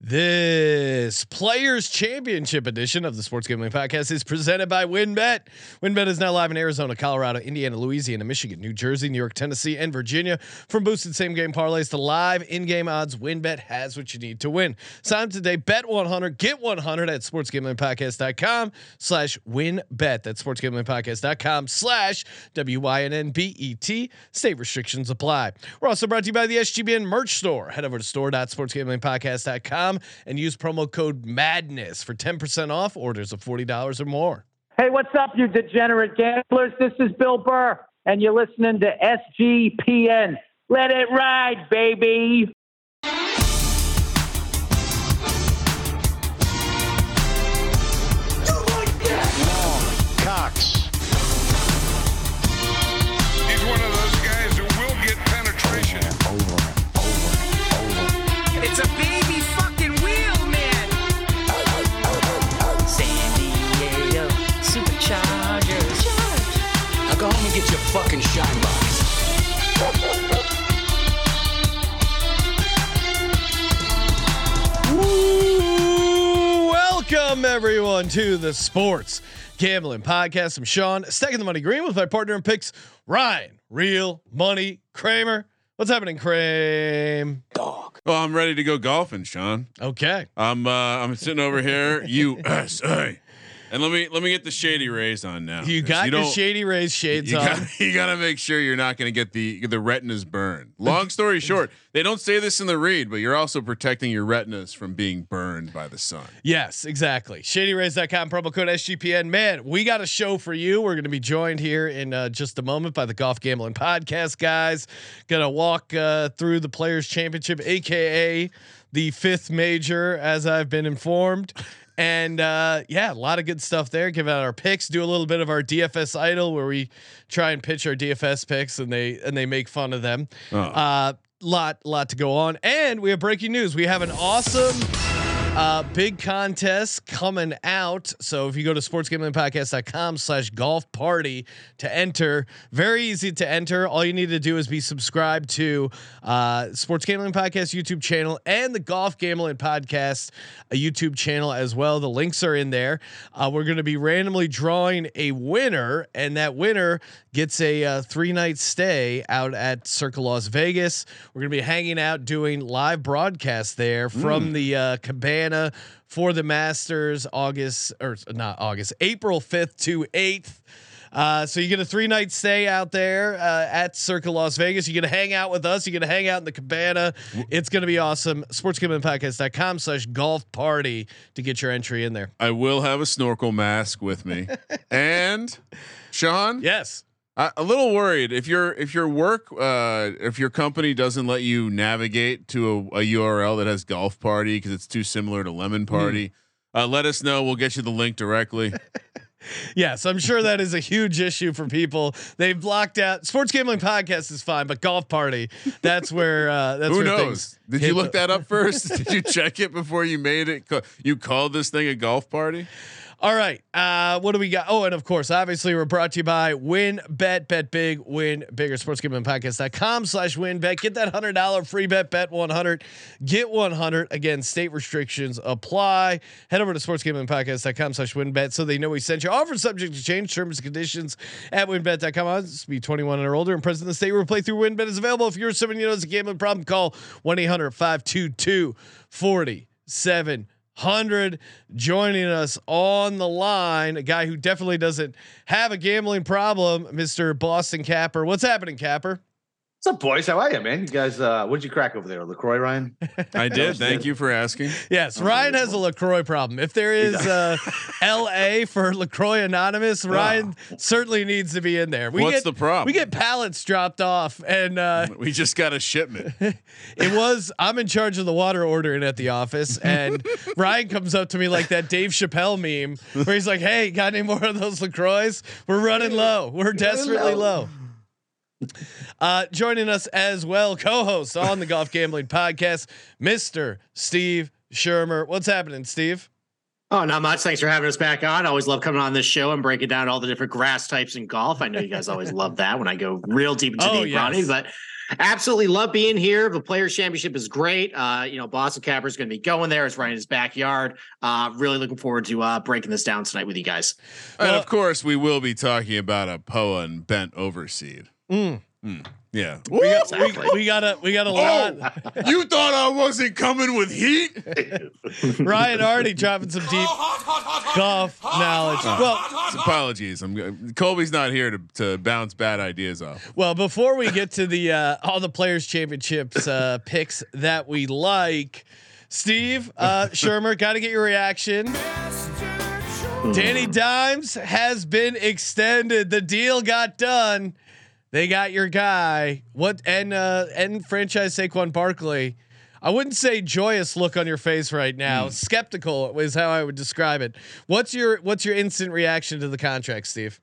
This Players Championship edition of the Sports Gambling Podcast is presented by WynnBet. WynnBet is now live in Arizona, Colorado, Indiana, Louisiana, Michigan, New Jersey, New York, Tennessee, and Virginia. From boosted same game parlays to live in game odds, WynnBet has what you need to win. Sign up today, bet 100, get 100 at sportsgamblingpodcast.com slash wynnbet. That's sportsgamblingpodcast.com slash W-Y-N-N-B-E-T. State restrictions apply. We're also brought to you by the SGPN merch store. Head over to store.sportsgamblingpodcast.com and use promo code madness for 10% off orders of $40 or more. Hey, what's up, you degenerate gamblers? This is Bill Burr, and you're listening to SGPN. Let it ride, baby. Your fucking shine box. Ooh, welcome everyone to the Sports Gambling Podcast. I'm Sean, stacking the money green with my partner in picks, Ryan, Real Money Kramer. What's happening, Kramer? Dog. Well, I'm ready to go golfing, Sean. Okay. I'm uh, I'm sitting over here, USA, and let me let me get the shady rays on now. You got your don't- Shady Rays shades You on. got you got to make sure you're not going to get the the retinas burned. Long story short, they don't say this in the read, but you're also protecting your retinas from being burned by the sun. Yes, exactly. ShadyRays.com promo code SGPN. Man, we got a show for you. We're going to be joined here in uh, just a moment by the Golf Gambling Podcast guys. Going to walk uh, through the Players Championship, aka the fifth major, as I've been informed. And uh, yeah, a lot of good stuff there. Give out our picks, do a little bit of our DFS idol where we try and pitch our DFS picks and they and they make fun of them. Oh. Uh, lot lot to go on, and we have breaking news. We have an awesome uh, big contest coming out. So if you go to sportsgamblingpodcast.com slash golf party to enter, very easy to enter. All you need to do is be subscribed to uh, Sports Gambling Podcast YouTube channel and the Golf Gambling Podcast a YouTube channel as well. The links are in there. Uh, we're going to be randomly drawing a winner, and that winner gets a uh, three night stay out at Circle Las Vegas. We're going to be hanging out doing live broadcasts there from the uh, cabana for the Masters August or not August, April 5th to 8th. Uh, so you get a three night stay out there uh, at Circle Las Vegas. You're gonna hang out with us. You're gonna hang out in the cabana. It's gonna be awesome. Sportsgamblingpodcast.com slash golf party to get your entry in there. I will have a snorkel mask with me, and Sean, Yes. I, a little worried if your if your work uh, if your company doesn't let you navigate to a, a URL that has golf party because it's too similar to lemon party. Uh, let us know. We'll get you the link directly. Yes, I'm sure that is a huge issue for people. They've blocked out sports gambling podcast is fine, but golf party, that's where uh that's Who where knows? Did you look the- that up first? Did you check it before you made it? You called this thing a golf party? All right. Uh, what do we got? Oh, and of course, obviously, we're brought to you by WynnBet, Bet Big, Win Bigger, Sports Gambling sportsgamblingpodcast.com slash wynnbet. Get that $100 free bet, bet 100, get 100. Again, state restrictions apply. Head over to Sports Gambling sportsgamblingpodcast.com slash wynnbet so they know we sent you. Offer subject to change terms and conditions at wynnbet.com. Must be 21 and older and present in the state where play through WynnBet is available. If you're someone you know has a gambling problem, call 1 800 522 47 hundred joining us on the line, a guy who definitely doesn't have a gambling problem, Mr. Boston Capper. What's happening, Capper? What's up, boys? How are you, man? You guys, uh, what did you crack over there, Lacroix, Ryan? I did. Thank you for asking. Yes, Ryan has a Lacroix problem. If there is uh, L.A. for Lacroix Anonymous, Ryan certainly needs to be in there. We What's get, the problem? We get pallets dropped off, and uh, We just got a shipment. it was I'm in charge of the water ordering at the office, and Ryan comes up to me like that Dave Chappelle meme where he's like, "Hey, got any more of those Lacroix? We're running low. We're desperately low." Uh, joining us as well, co-host on the Golf Gambling Podcast, Mister Steve Shermer. What's happening, Steve? Oh, not much. Thanks for having us back on. I Always love coming on this show and breaking down all the different grass types in golf. I know you guys always love that when I go real deep into Oh, the economy, yes. but absolutely love being here. The Players Championship is great. Uh, you know, Boston Capper is going to be going there. It's right in his backyard. Uh, really looking forward to uh, breaking this down tonight with you guys. and Well- of course, we will be talking about a Poa and bent overseed. Mm. Yeah. We got, Exactly. we, we got a we got a lot. you thought I wasn't coming with heat? Ryan already dropping some deep golf knowledge. Well, Apologies. I'm Colby's not here to, to bounce bad ideas off. well, before we get to the uh, all the players championships uh, picks that we like, Steve uh, Shermer, got to get your reaction. Danny Dimes has been extended. The deal got done. They got your guy. What and uh and franchise Saquon Barkley. I wouldn't say joyous look on your face right now. Skeptical is how I would describe it. What's your what's your instant reaction to the contract, Steve?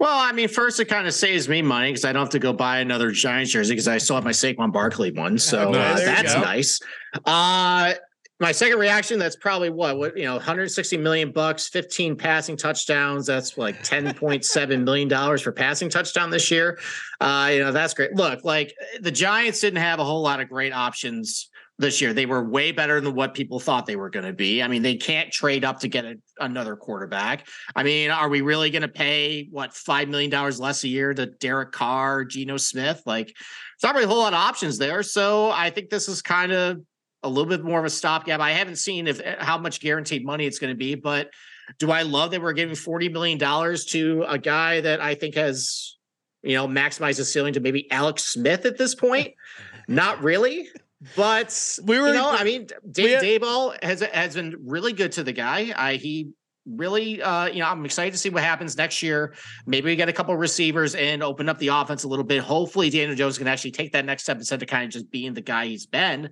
Well, I mean, first it kind of saves me money because I don't have to go buy another Giants jersey because I still have my Saquon Barkley one, so Nice. uh, There that's nice. Uh, my second reaction, that's probably what, what you know, 160 million bucks, 15 passing touchdowns. That's like 10.7 million dollars for passing touchdown this year. Uh, you know, that's great. Look, like the Giants didn't have a whole lot of great options this year. They were way better than what people thought they were going to be. I mean, they can't trade up to get a, another quarterback. I mean, are we really going to pay what five million dollars less a year to Derek Carr, Geno Smith? Like, it's not really a whole lot of options there. So I think this is kind of a little bit more of a stopgap. I haven't seen if how much guaranteed money it's going to be, but do I love that we're giving forty million dollars to a guy that I think has, you know, maximized his ceiling to maybe Alex Smith at this point? Not really. But We were- you know, I mean, Dave had- Daboll has has been really good to the guy. I he really uh you know i'm excited to see what happens next year maybe we get a couple receivers and open up the offense a little bit hopefully daniel jones can actually take that next step instead of kind of just being the guy he's been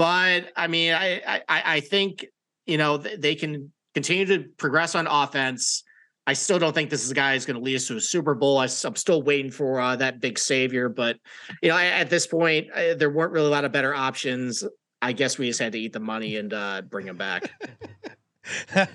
but i mean i i i think you know they can continue to progress on offense. I still don't think this is a guy who's going to lead us to a super bowl. I, am still waiting for uh, that big savior but you know at this point uh, there weren't really a lot of better options. I guess we just had to eat the money and uh, bring him back.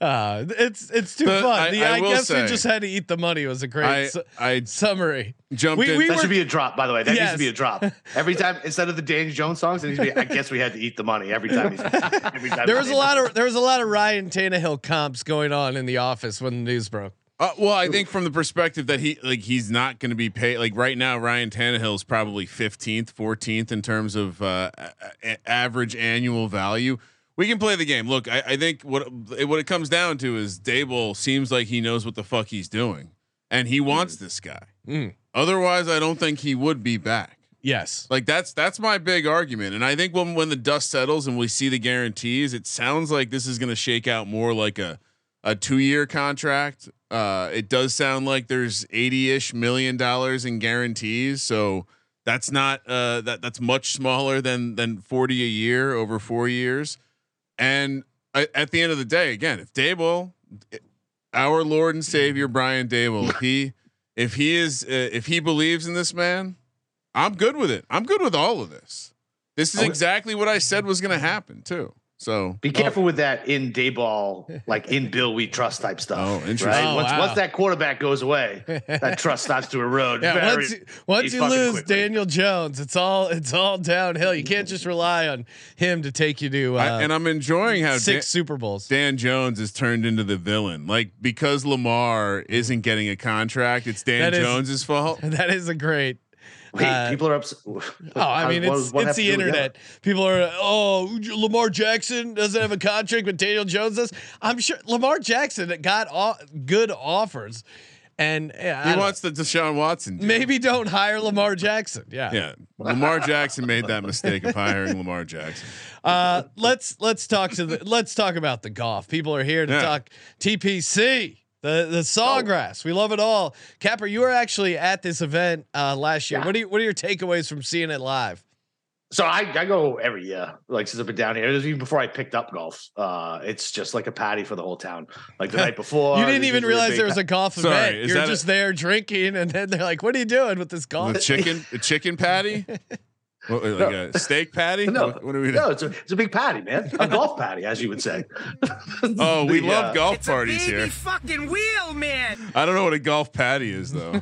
uh, it's it's too But fun. I- the, I I, will guess we just had to eat the money was a great I su- I summary. jumped We- in. we That were- should be a drop, by the way. That needs to be a drop. Every time, instead of the Danny Jones songs, it needs to be, I guess we had to eat the money every time. Every time There was a lot of there was a lot of Ryan Tannehill comps going on in the office when the news broke. Uh, well, I think from the perspective that he like he's not going to be paid. Like right now, Ryan Tannehill is probably fifteenth, fourteenth in terms of uh, a- a- average annual value. We can play the game. Look, I, I think what what it comes down to is Daboll seems like he knows what the fuck he's doing, and he wants this guy. Mm. Otherwise, I don't think he would be back. Yes. Like that's that's my big argument, and I think when when the dust settles and we see the guarantees, it sounds like this is going to shake out more like a a two year contract. Uh, it does sound like there's eighty ish million dollars in guarantees, so that's not uh, that that's much smaller than than forty a year over four years. And at the end of the day, again, if Daboll, our Lord and Savior Brian Daboll, if he if he is uh, if he believes in this man, I'm good with it. I'm good with all of this. This is exactly what I said was going to happen too. So Be careful with that in Daboll, like in Bill We Trust type stuff. Oh, interesting. Right? Oh, once, wow. once that quarterback goes away, that trust starts to erode. Yeah, very, once you, once you lose quickly. Daniel Jones, it's all it's all downhill. You can't just rely on him to take you to uh, I, and I'm enjoying how six Dan, Super Bowls. Dan Jones is turned into the villain. Like because Lamar isn't getting a contract, it's Dan That is- Jones's fault. that is a great. Wait, uh, people are upset. Oh, I mean, it's it's the internet. People are oh Lamar Jackson doesn't have a contract, but Daniel Jones does. I'm sure Lamar Jackson got o- good offers, and yeah, He don't- wants the Deshaun Watson. deal. maybe don't hire Lamar Jackson. Yeah. Yeah, Lamar Jackson made that mistake of hiring Lamar Jackson. Uh, let's let's talk to the let's talk about the golf. People are here to Yeah. talk TPC. The the Sawgrass, we love it all. Capper, you were actually at this event uh, last year. Yeah. What are you, what are your takeaways from seeing it live? So I, I go every year, like since I've been down here. It was even before I picked up golf. Uh, it's just like a patty for the whole town. Like the night before, you didn't even realize there was a golf Sorry, event. is You're that a- just there drinking, and then they're like, "What are you doing with this golf?" The chicken, a chicken patty, what, like a steak patty. No, what, what are we no, doing? it's a, it's a big patty, man. A golf patty, as you would say. Oh, we The, love uh, golf It's a parties baby here. fucking wheel, man. I don't know what a golf patty is though.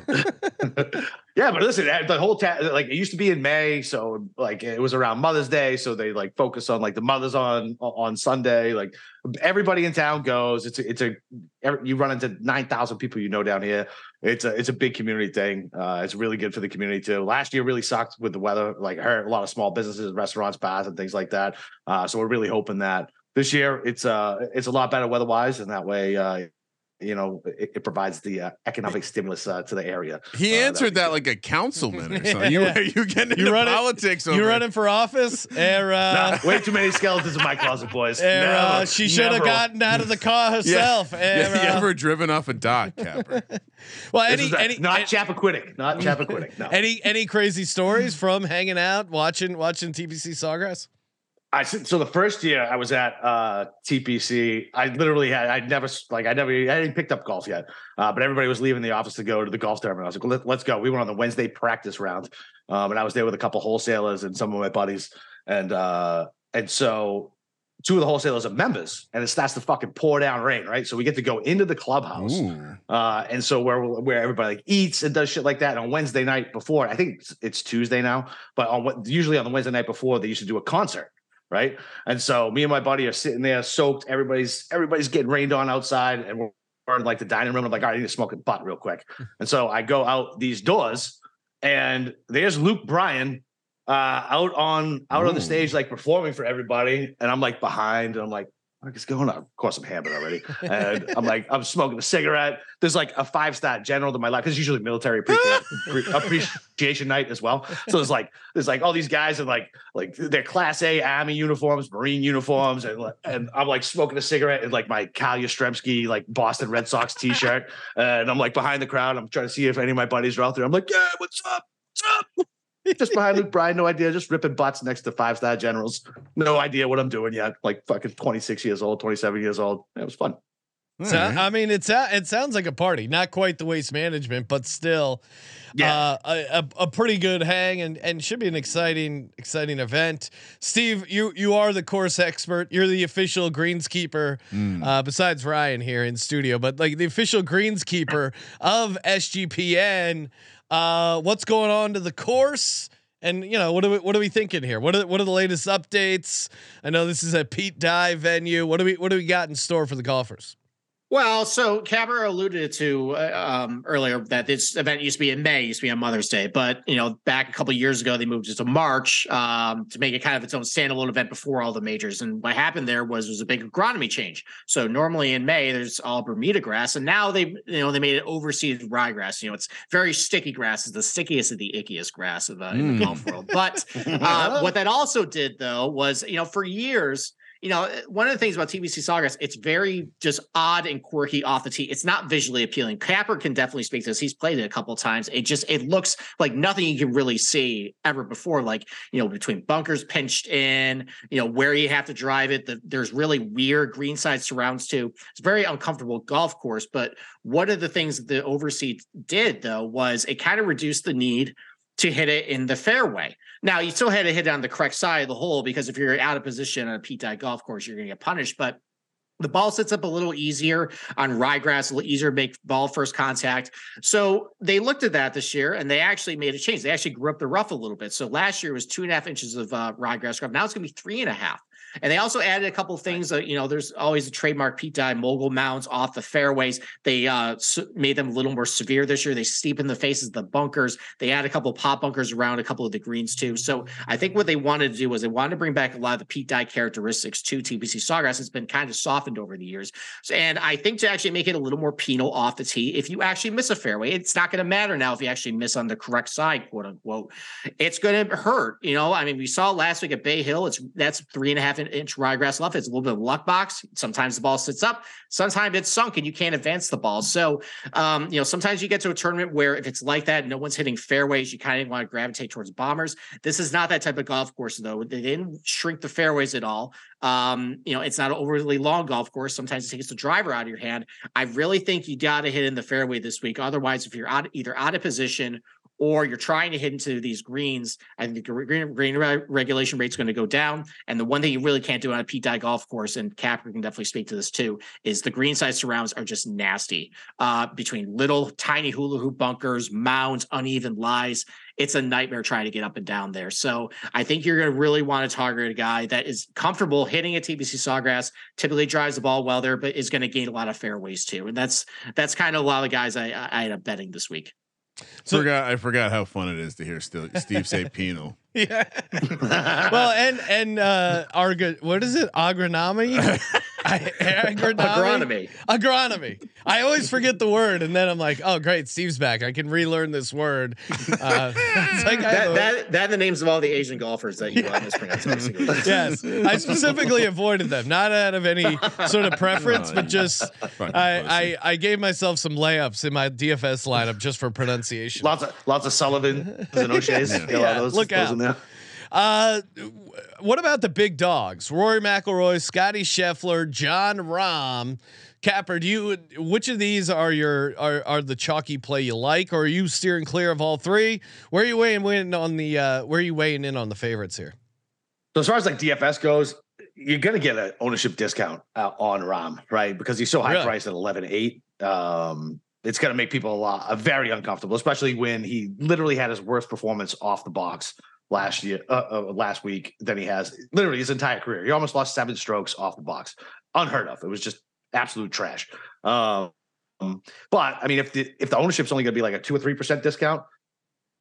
Yeah, but listen, the whole ta- like it used to be in May, so like it was around Mother's Day, so they like focus on like the mothers on on Sunday. Like everybody in town goes. It's a, it's a you run into nine thousand people you know down here. It's a it's a big community thing. Uh, it's really good for the community too. Last year really sucked with the weather. Like heard a lot of small businesses, restaurants, bars, and things like that. Uh, so we're really hoping that this year it's uh it's a lot better weather wise, and that way uh you know it, it provides the uh, economic stimulus uh, to the area. He Uh, answered that'd that like a councilman or something. You Yeah. you getting You into running- politics? You it. running for office? Or, uh, Nah, way too many skeletons in my closet, boys. or, uh, Never, she should have gotten out of the car herself. Yeah, or, you ever driven off a dock, Capper? well, any a- any not any, Chappaquiddick, not Chappaquiddick. No, any any crazy stories from hanging out, watching watching TPC Sawgrass? I so the first year I was at uh TPC, I literally had I never like I never I hadn't picked up golf yet, uh, but everybody was leaving the office to go to the golf tournament. I was like, let, let's go. We went on the Wednesday practice round, um, and I was there with a couple wholesalers and some of my buddies, and uh, and so two of the wholesalers are members, and it starts to fucking pour down rain, right? So we get to go into the clubhouse. Uh, and so where where everybody like eats and does shit like that. And on Wednesday night before, I think it's, it's Tuesday now, but on Wed- usually on the Wednesday night before, they used to do a concert, right? And so me and my buddy are sitting there soaked. Everybody's everybody's getting rained on outside, and we're, we're in like the dining room. I'm like, all right, I need to smoke a butt real quick. and so I go out these doors, and there's Luke Bryan uh, out on out on the stage, like performing for everybody, and I'm like behind, and I'm like. What is going on? Of course, I'm hammered already. And I'm like, I'm smoking a cigarette. There's like a five star general to my life because usually military appre- uh, appreciation night as well. So there's like, there's like all these guys in like, like their class A army uniforms, Marine uniforms. And, and I'm like smoking a cigarette in like my Kyle Yastrzemski, like Boston Red Sox t shirt. And I'm like behind the crowd. I'm trying to see if any of my buddies are out there. I'm like, yeah, what's up? What's up? Just behind Luke Bryan, no idea, just ripping butts next to five star generals. No idea what I'm doing yet. Like fucking 26 years old, 27 years old. It was fun. So, All right. I mean, it's a, it sounds like a party, not quite the waste management, but still, Yeah. uh, a, a, a pretty good hang and and should be an exciting exciting event. Steve, you you are the course expert. You're the official greenskeeper, Mm. uh, besides Ryan here in studio, but like the official greenskeeper of SGPN. Uh, what's going on to the course? And you know what are we what are we thinking here? What are what are the latest updates? I know this is a Pete Dye venue. What do we what do we got in store for the golfers? Well, so Capper alluded to uh, um, earlier that this event used to be in May, used to be on Mother's Day, but you know, back a couple of years ago, they moved it to March um, to make it kind of its own standalone event before all the majors. And what happened there was was a big agronomy change. So normally in May, there's all Bermuda grass, and now they you know they made it overseeded ryegrass. You know, it's very sticky grass. It's the stickiest of the ickiest grass of, uh, in the Mm. golf world. But uh, what that also did though was you know for years you know, one of the things about TPC Sawgrass, it's very just odd and quirky off the tee. It's not visually appealing. Capper can definitely speak to this. He's played it a couple times. It just it looks like nothing you can really see ever before. Like you know, between bunkers pinched in, you know, where you have to drive it. The, there's really weird greenside surrounds too. It's very uncomfortable golf course. But one of the things that the overseed did though was it kind of reduced the need to hit it in the fairway. Now you still had to hit it on the correct side of the hole because if you're out of position on a Pete Dye golf course, you're going to get punished. But the ball sits up a little easier on ryegrass, a little easier to make ball first contact. So they looked at that this year and they actually made a change. They actually grew up the rough a little bit. So last year was two and a half inches of uh, ryegrass rough. Now it's going to be three and a half. And they also added a couple of things. That, you know, there's always a trademark Pete Dye mogul mounds off the fairways. They uh, made them a little more severe this year. They steepened the faces of the bunkers. They add a couple of pop bunkers around a couple of the greens too. So I think what they wanted to do was they wanted to bring back a lot of the Pete Dye characteristics to TPC Sawgrass. It's been kind of softened over the years. So, and I think to actually make it a little more penal off the tee, if you actually miss a fairway, it's not going to matter now if you actually miss on the correct side, quote unquote. It's going to hurt. You know, I mean, we saw last week at Bay Hill. It's that's three and a half inch ryegrass left. It's a little bit of luck box. Sometimes the ball sits up. Sometimes it's sunk and you can't advance the ball. So, um, you know, sometimes you get to a tournament where if it's like that, no one's hitting fairways. You kind of want to gravitate towards bombers. This is not that type of golf course, though. They didn't shrink the fairways at all. Um, you know, it's not an overly long golf course. Sometimes it takes the driver out of your hand. I really think you got to hit in the fairway this week. Otherwise, if you're out either out of position or you're trying to hit into these greens, I think the green, green re- regulation rate's going to go down. And the one thing you really can't do on a Pete Dye golf course, and Capper can definitely speak to this too, is the green side surrounds are just nasty. Uh, between little tiny hula hoop bunkers, mounds, uneven lies, it's a nightmare trying to get up and down there. So I think you're going to really want to target a guy that is comfortable hitting a TPC Sawgrass, typically drives the ball well there, but is going to gain a lot of fairways too. And that's that's kind of a lot of guys I I ended up betting this week. So- forgot I forgot how fun it is to hear still Steve say penal. Yeah. well, and and uh, arg- what is it? Agronomy. I, agronomy. Agronomy. Agronomy. I always forget the word, and then I'm like, oh, great, Steve's back. I can relearn this word. Uh, it's like That, that that and the names of all the Asian golfers that you uh, mispronounce. basically. yes, I specifically avoided them, not out of any sort of preference, but just I. I I gave myself some layups in my DFS lineup just for pronunciation. Lots of lots of Sullivan and O'Shea's. Yeah. Yeah, Yeah, those, look those out. Uh, what about the big dogs? Rory McIlroy, Scotty Scheffler, Jon Rahm. Capper, do you which of these are your are, are the chalky play you like, or are you steering clear of all three? Where are you weighing in on the uh, where are you weighing in on the favorites here? So as far as like DFS goes, you're gonna get an ownership discount uh, on Rahm, right? Because he's so high Really? priced at eleven eight. Um, it's gonna make people a lot uh, very uncomfortable, especially when he literally had his worst performance off the box last year, uh, uh, last week than he has literally his entire career. He almost lost seven strokes off the box, unheard of. It was just absolute trash. Um, but I mean, if the if the ownership's only gonna be like a two or three percent discount,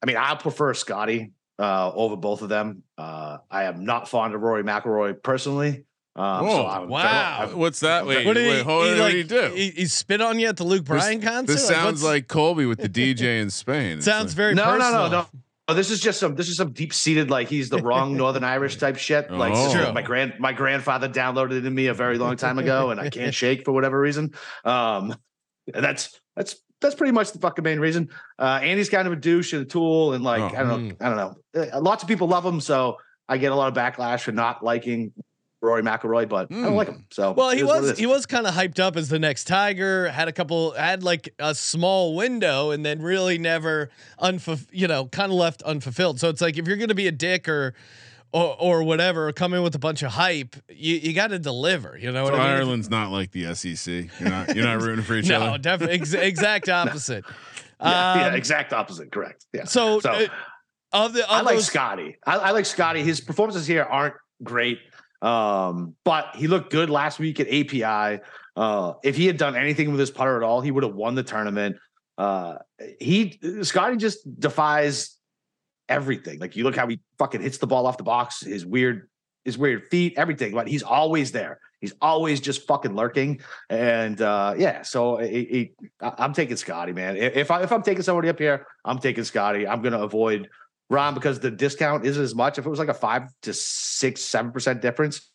I mean, I prefer Scotty uh, over both of them. Uh, I am not fond of Rory McIlroy personally. Um, Whoa, so I'm wow. I'm- What's that? Wait, What did wait, he, hold he, on, like, what did he do? He, he spit on you at the Luke Bryan concert. this Like, sounds what's- like Colby with the DJ in Spain. Sounds like- very no, no, personal. no, no. Oh, this is just some. This is some deep seated like he's the wrong Northern Irish type shit. Like Oh. True. my grand my grandfather downloaded it to me a very long time ago, and I can't shake for whatever reason. Um, and that's that's that's pretty much the fucking main reason. Uh, Andy's kind of a douche and a tool, and like Oh. I don't know, I don't know. Uh, Lots of people love him, so I get a lot of backlash for not liking Rory McIlroy, but I don't like him. So Well, he is what it was he was kind of hyped up as the next Tiger. Had a couple, had like a small window, and then really never unfulf- you know, kind of left unfulfilled. So it's like if you're going to be a dick or or or whatever, or come in with a bunch of hype, you you got to deliver. You know So what I mean? Ireland's not like the SEC. You're not you're not rooting for each No, other. No, definitely ex- exact opposite. yeah, yeah, Um, exact opposite. Correct. Yeah. So, So- uh, of the of I like those, Scotty. I, I like Scotty. His performances here aren't great, um, but he looked good last week at API. Uh, if he had done anything with his putter at all, he would have won the tournament. Uh, he Scotty just defies everything. Like you look how he fucking hits the ball off the box, his weird, his weird feet, everything. But he's always there. He's always just fucking lurking. And uh, yeah, so I- I'm taking Scotty, man. If I if I'm taking somebody up here, I'm taking Scotty. I'm gonna avoid Rahm because the discount isn't as much. If it was like a five to six, seven percent difference,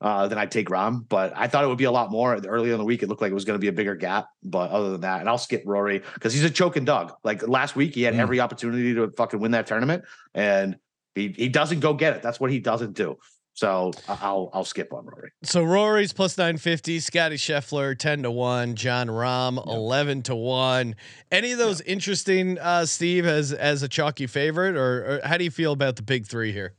uh, then I'd take Rahm. But I thought it would be a lot more early in the week. It looked like it was going to be a bigger gap. But other than that, and I'll skip Rory because he's a choking dog. Like last week, he had Mm. every opportunity to fucking win that tournament, and he he doesn't go get it. That's what he doesn't do. So I'll I'll skip on Rory. So Rory's plus 950, Scotty Scheffler 10 to 1, Jon Rahm 11 to 1. Any of those interesting uh Steve as as a chalky favorite or, or how do you feel about the big 3 here?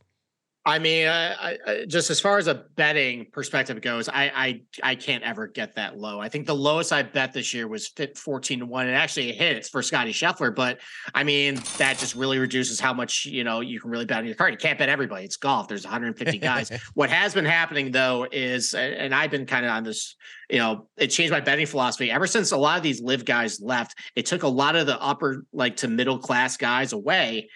I mean, I, just as far as a betting perspective goes, I, I I can't ever get that low. I think the lowest I bet this year was fit 14 to 1 and actually it hits for Scotty Scheffler, but I mean, that just really reduces how much, you know, you can really bet on your card. You can't bet everybody. It's golf. There's 150 guys. what has been happening though is and I've been kind of on this, you know, it changed my betting philosophy ever since a lot of these LIV guys left. It took a lot of the upper like to middle class guys away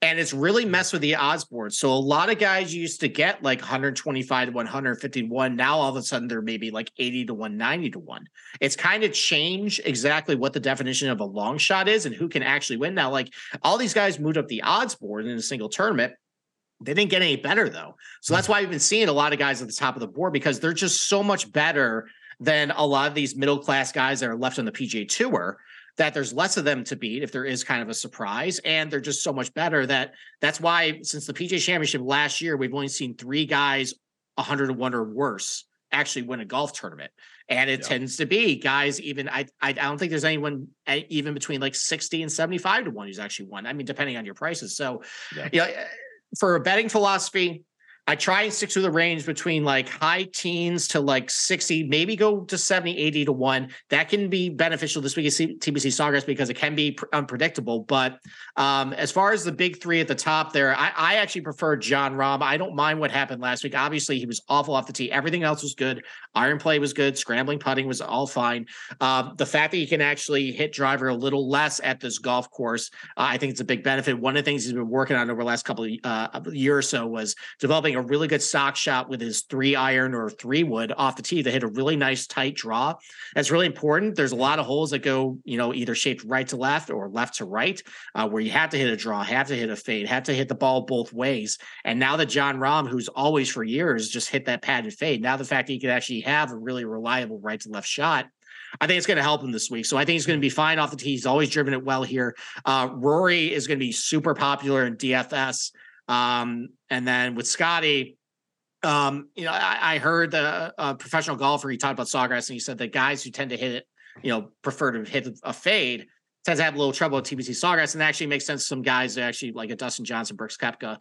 and it's really messed with the odds board. So a lot of guys used to get like 125 to 151. Now all of a sudden they're maybe like 80 to 190 to 1. It's kind of changed exactly what the definition of a long shot is and who can actually win. Now, like all these guys moved up the odds board in a single tournament. They didn't get any better though. So that's why we've been seeing a lot of guys at the top of the board because they're just so much better than a lot of these middle class guys that are left on the PGA Tour that there's less of them to beat if there is kind of a surprise and they're just so much better that that's why since the PGA championship last year we've only seen three guys 101 or worse actually win a golf tournament. And it Yeah. tends to be guys, even I, I don't think there's anyone eh, even between like 60 and 75 to one who's actually won. I mean, depending on your prices. So Yeah. you know, eh, for a betting philosophy, I try and stick to the range between like high teens to like 60, maybe go to 70, 80 to one. That can be beneficial this week at TPC Sawgrass because it can be pr- unpredictable. But um, as far as the big three at the top there, I, I actually prefer Jon Rahm. I don't mind what happened last week. Obviously, he was awful off the tee. Everything else was good. Iron play was good. Scrambling putting was all fine. Um, the fact that he can actually hit driver a little less at this golf course, uh, I think it's a big benefit. One of the things he's been working on over the last couple of uh, year or so was developing a really good stock shot with his three iron or three wood off the tee that hit a really nice tight draw. That's really important. There's a lot of holes that go, you know, either shaped right to left or left to right, uh, where you have to hit a draw, have to hit a fade, have to hit the ball both ways. And now that Jon Rahm, who's always for years just hit that padded fade, now the fact that he could actually have a really reliable right to left shot. I think it's going to help him this week. So I think he's going to be fine off the tee. He's always driven it well here. Uh, Rory is going to be super popular in DFS. Um, and then with Scotty, um, you know, I, I heard the uh, professional golfer, he talked about Sawgrass and he said that guys who tend to hit it, you know, prefer to hit a fade tends to have a little trouble with TPC Sawgrass. And that actually makes sense. Some guys that actually like a Dustin Johnson, Brooks Koepka,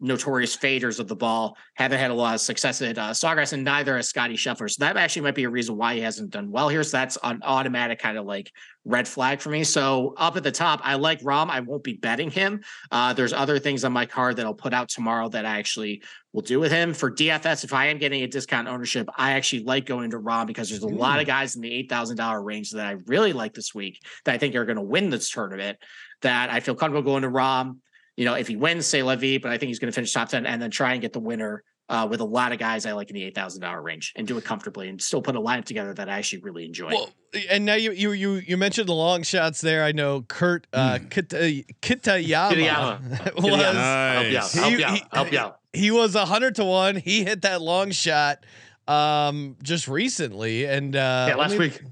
notorious faders of the ball, haven't had a lot of success at uh, Sawgrass, and neither has Scotty Scheffler. So that actually might be a reason why he hasn't done well here. So that's an automatic kind of like red flag for me. So up at the top, I like Rahm. I won't be betting him. Uh, there's other things on my card that I'll put out tomorrow that I actually will do with him. For DFS, if I am getting a discount ownership, I actually like going to Rahm because there's a lot of guys in the eight thousand dollar range that I really like this week that I think are going to win this tournament. That I feel comfortable going to Rahm you know, if he wins, say Levy, but I think he's going to finish top 10 and then try and get the winner uh, with a lot of guys I like in the $8,000 range and do it comfortably and still put a lineup together that I actually really enjoy. Well, and now you you you you mentioned the long shots there. I know Kurt uh, Kita, Kitayama, Kitayama. was Kitayama. Help you out. Help He- you out. Help you out. he was a hundred to one. He hit that long shot um just recently, and uh, Yeah, last only- week.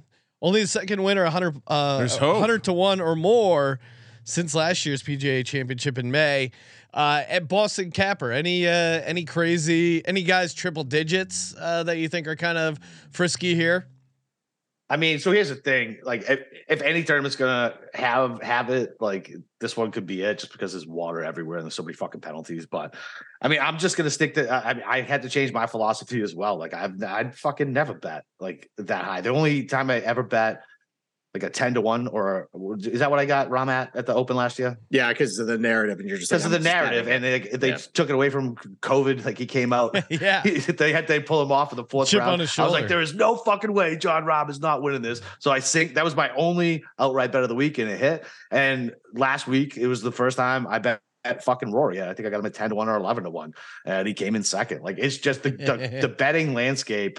only the second winner, a hundred uh, hundred to one or more since last year's PGA Championship in May. Uh, at Boston Capper, any uh, any crazy any guys triple digits uh, that you think are kind of frisky here? I mean, so here's the thing: like, if, if any tournament's gonna have have it, like this one could be it, just because there's water everywhere and there's so many fucking penalties. But I mean, I'm just gonna stick to. I, I had to change my philosophy as well. Like, I've I'd fucking never bet like that high. The only time I ever bet like a ten to one, or is that what I got Rahm at at the Open last year? yeah, because of the narrative, and you're just Because like, of the narrative, and they they Yeah. took it away from COVID. Like he came out. yeah, they had they pull him off in the fourth Chip round. on his I was shoulder. like, there is no fucking way Jon Rahm is not winning this. So I think that was my only outright bet of the week, and it hit. And last week it was the first time I bet. At fucking Rory, I think I got him at ten to one or eleven to one, and he came in second. Like it's just the the, the betting landscape.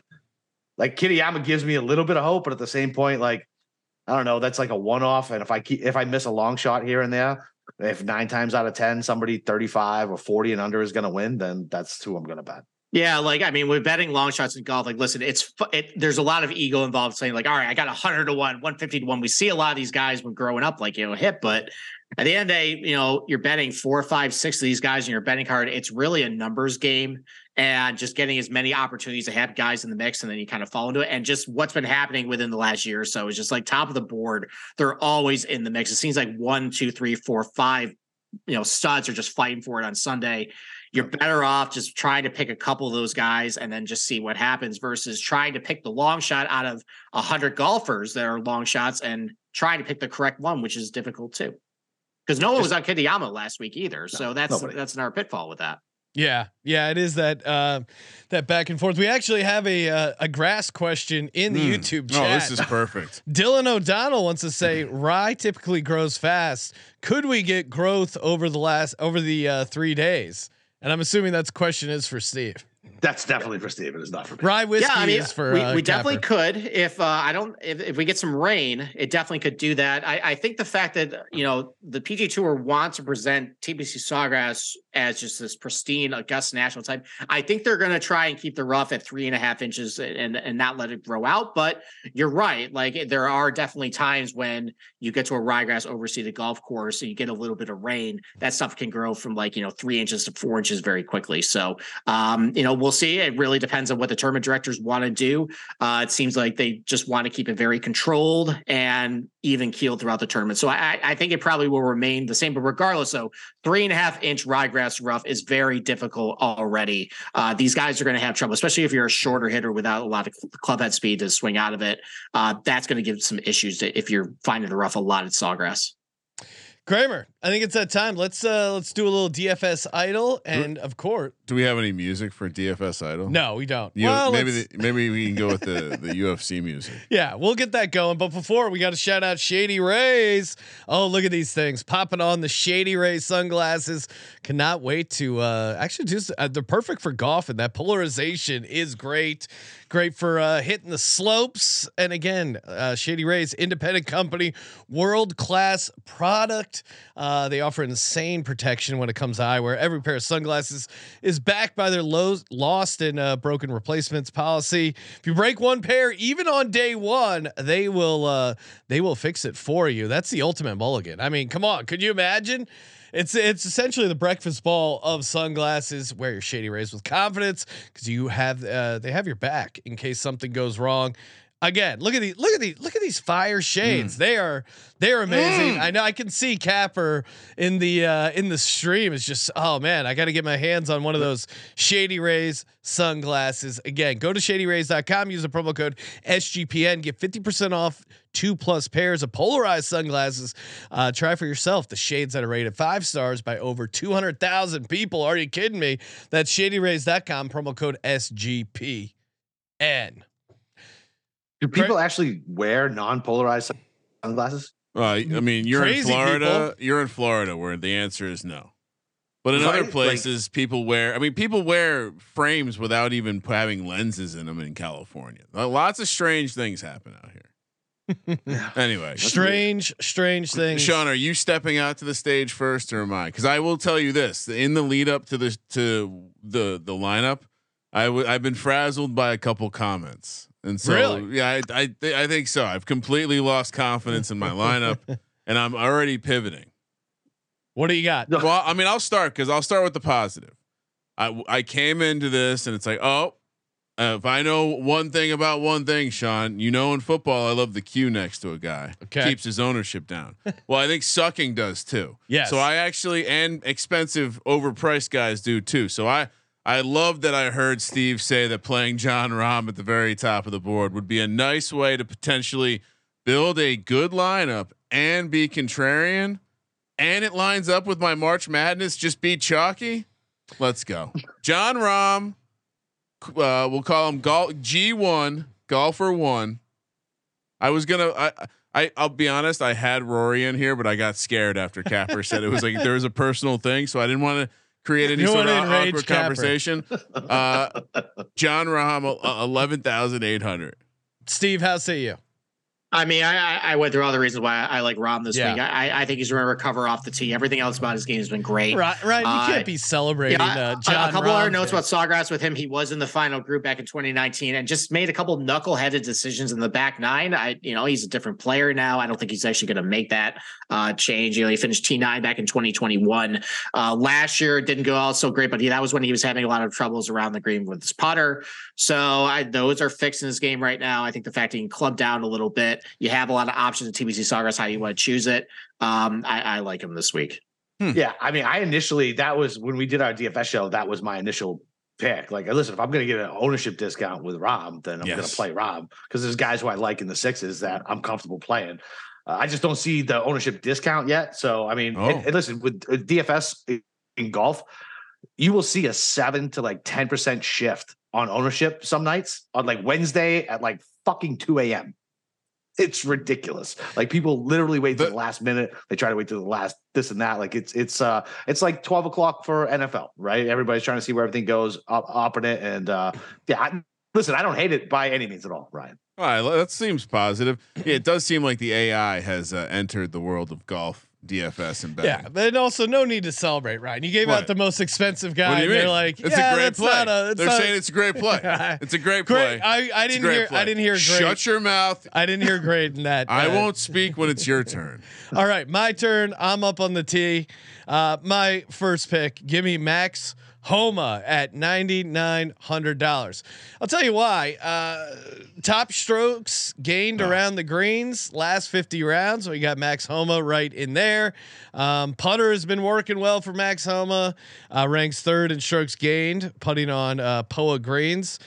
Like Kitayama gives me a little bit of hope, but at the same point, like I don't know, that's like a one off. And if I keep if I miss a long shot here and there, if nine times out of ten somebody thirty five or forty and under is going to win, then that's who I'm going to bet. Yeah, like I mean, with betting long shots in golf, like listen, it's it, there's a lot of ego involved. Saying like, all right, I got hundred to one, one fifty to one. We see a lot of these guys when growing up, like you know, hit, but at the end of the day, you know, you're betting four, five, six of these guys in your betting card. It's really a numbers game and just getting as many opportunities to have guys in the mix, and then you kind of fall into it. And just what's been happening within the last year or so is just like top of the board. They're always in the mix. It seems like one, two, three, four, five, you know, studs are just fighting for it on Sunday you're better off just trying to pick a couple of those guys and then just see what happens versus trying to pick the long shot out of a hundred golfers that are long shots and trying to pick the correct one, which is difficult too. Because no one was on Kitayama last week either, so that's nobody. that's another pitfall with that. Yeah, yeah, it is that uh, that back and forth. We actually have a uh, a grass question in the Hmm. YouTube Oh, this is perfect. Dylan O'Donnell wants to say rye typically grows fast. Could we get growth over the last over the uh, three days? And I'm assuming that's question is for Steve. That's definitely for Steven. It's not for me. Rye whiskey yeah, I mean, is for we, uh, we definitely could if uh, I don't if, if we get some rain, it definitely could do that. I, I think the fact that you know the PG Tour wants to present TPC Sawgrass as just this pristine Augusta National type, I think they're going to try and keep the rough at three and a half inches and and not let it grow out. But you're right, like there are definitely times when you get to a ryegrass overseeded golf course and you get a little bit of rain, that stuff can grow from like you know three inches to four inches very quickly. So um, you know we'll we'll see. It really depends on what the tournament directors want to do. Uh, it seems like they just want to keep it very controlled and even keeled throughout the tournament. So I, I think it probably will remain the same. But regardless, so three and a half inch ryegrass rough is very difficult already. Uh, these guys are going to have trouble, especially if you're a shorter hitter without a lot of club head speed to swing out of it. Uh, that's going to give some issues if you're finding the rough a lot at sawgrass. Kramer, I think it's that time. Let's uh let's do a little DFS Idol and of course, Do we have any music for DFS Idol? no, we don't. You, well, maybe the, maybe we can go with the the UFC music. yeah, we'll get that going. But before we got to shout out Shady Rays. Oh, look at these things popping on the Shady Rays sunglasses. Cannot wait to uh actually just uh, they're perfect for golf, and that polarization is great. Great for uh, hitting the slopes. And again, uh, Shady Rays, independent company, world class product. Uh, they offer insane protection when it comes to eyewear. Every pair of sunglasses is backed by their low, lost and uh, broken replacements policy. If you break one pair, even on day one, they will uh, they will fix it for you. That's the ultimate mulligan. I mean, come on, could you imagine? It's it's essentially the breakfast ball of sunglasses. Wear your shady rays with confidence because you have uh, they have your back in case something goes wrong. Again, look at these look at these look at these fire shades. They are they are amazing. I know I can see Capper in the uh, in the stream. It's just oh man, I got to get my hands on one of those Shady Rays sunglasses. Again, go to shadyrays.com, use the promo code SGPN, get 50% off two plus pairs of polarized sunglasses. Uh, try for yourself the shades that are rated five stars by over 200,000 people. Are you kidding me? That's shadyrays.com, promo code SGPN. Do people actually wear non-polarized sunglasses? Uh, I mean, you're in Crazy Florida. You're in Florida, where the answer is no. But in Right? other Like- places, people wear. I mean, people wear frames without even having lenses in them in California. Lots of strange things happen out here. anyway, Strange, strange things. Sean, are you stepping out to the stage first, or am I? Because I will tell you this: in the lead up to the to the the lineup, I w- I've been frazzled by a couple comments, and so Really? yeah, I I, th- I think so. I've completely lost confidence in my lineup, and I'm already pivoting. What do you got? Well, I mean, I'll start because I'll start with the positive. I I came into this and it's like, oh, uh, if I know one thing about one thing, Sean, you know, in football, I love the Q next to a guy. Okay. Keeps his ownership down. well, I think sucking does too. Yeah. So I actually and expensive, overpriced guys do too. So I I love that I heard Steve say that playing Jon Rahm at the very top of the board would be a nice way to potentially build a good lineup and be contrarian and it lines up with my March Madness. Just be chalky. Let's go, Jon Rahm. Uh, we'll call him Gol- G one golfer one. I was gonna. I, I I'll be honest. I had Rory in here, but I got scared after Capper said it was like there was a personal thing, so I didn't want to create any sort of awkward Capper. conversation. Uh, Jon Rahm, uh, eleven thousand eight hundred. Steve, how say you? I mean, I, I I went through all the reasons why I like Rahm this Yeah. week. I, I think he's going to recover off the tee. Everything else about his game has been great. Right, right. You Uh, can't be celebrating Yeah, uh, a- John. a couple other Rahm notes about Sawgrass with him. He was in the final group back in 2019 and just made a couple knuckleheaded decisions in the back nine. I, you know, he's a different player now. I don't think he's actually going to make that uh, change. You know, he finished T9 back in 2021. Uh, last year didn't go all so great, but he, that was when he was having a lot of troubles around the green with his putter. So I, those are fixed in his game right now. I think the fact he can club down a little bit, you have a lot of options at TPC Sawgrass how you want to choose it. Um, I, I like him this week. Yeah, I mean, I initially that was when we did our DFS show. That was my initial pick. Like, listen, if I'm going to get an ownership discount with Rahm, then I'm going to play Rahm because there's guys who I like in the sixes that I'm comfortable playing. Uh, I just don't see the ownership discount yet. So, I mean, Oh. and listen, with DFS in- in golf, you will see a seven to like ten percent shift on ownership some nights on like Wednesday at like fucking two a.m. It's ridiculous. Like people literally wait to The- last minute. They try to wait to the last this and that. Like it's it's uh it's like twelve o'clock for NFL, right? Everybody's trying to see where everything goes up up in it. And uh yeah, I, listen, I don't hate it by any means at all, Ryan. All right, that seems positive. Yeah, it does seem like the AI has uh, entered the world of golf, DFS, and betting. Yeah, but also no need to celebrate, Ryan. You gave What? out the most expensive guy. and they're like, it's yeah, a great play. A, They're saying it's a great play. It's a great great. play. I, I didn't hear. play. I didn't hear great. Shut your mouth. I didn't hear great in that. I uh, won't speak when it's your turn. All right, my turn. I'm up on the tee. Uh, my first pick. Give me Max Homa at ninety nine hundred dollars. I'll tell you why. Uh, top strokes gained around the greens last fifty rounds. We got Max Homa right in there. Um, putter has been working well for Max Homa. Uh, ranks third in strokes gained, putting on uh, Poa greens.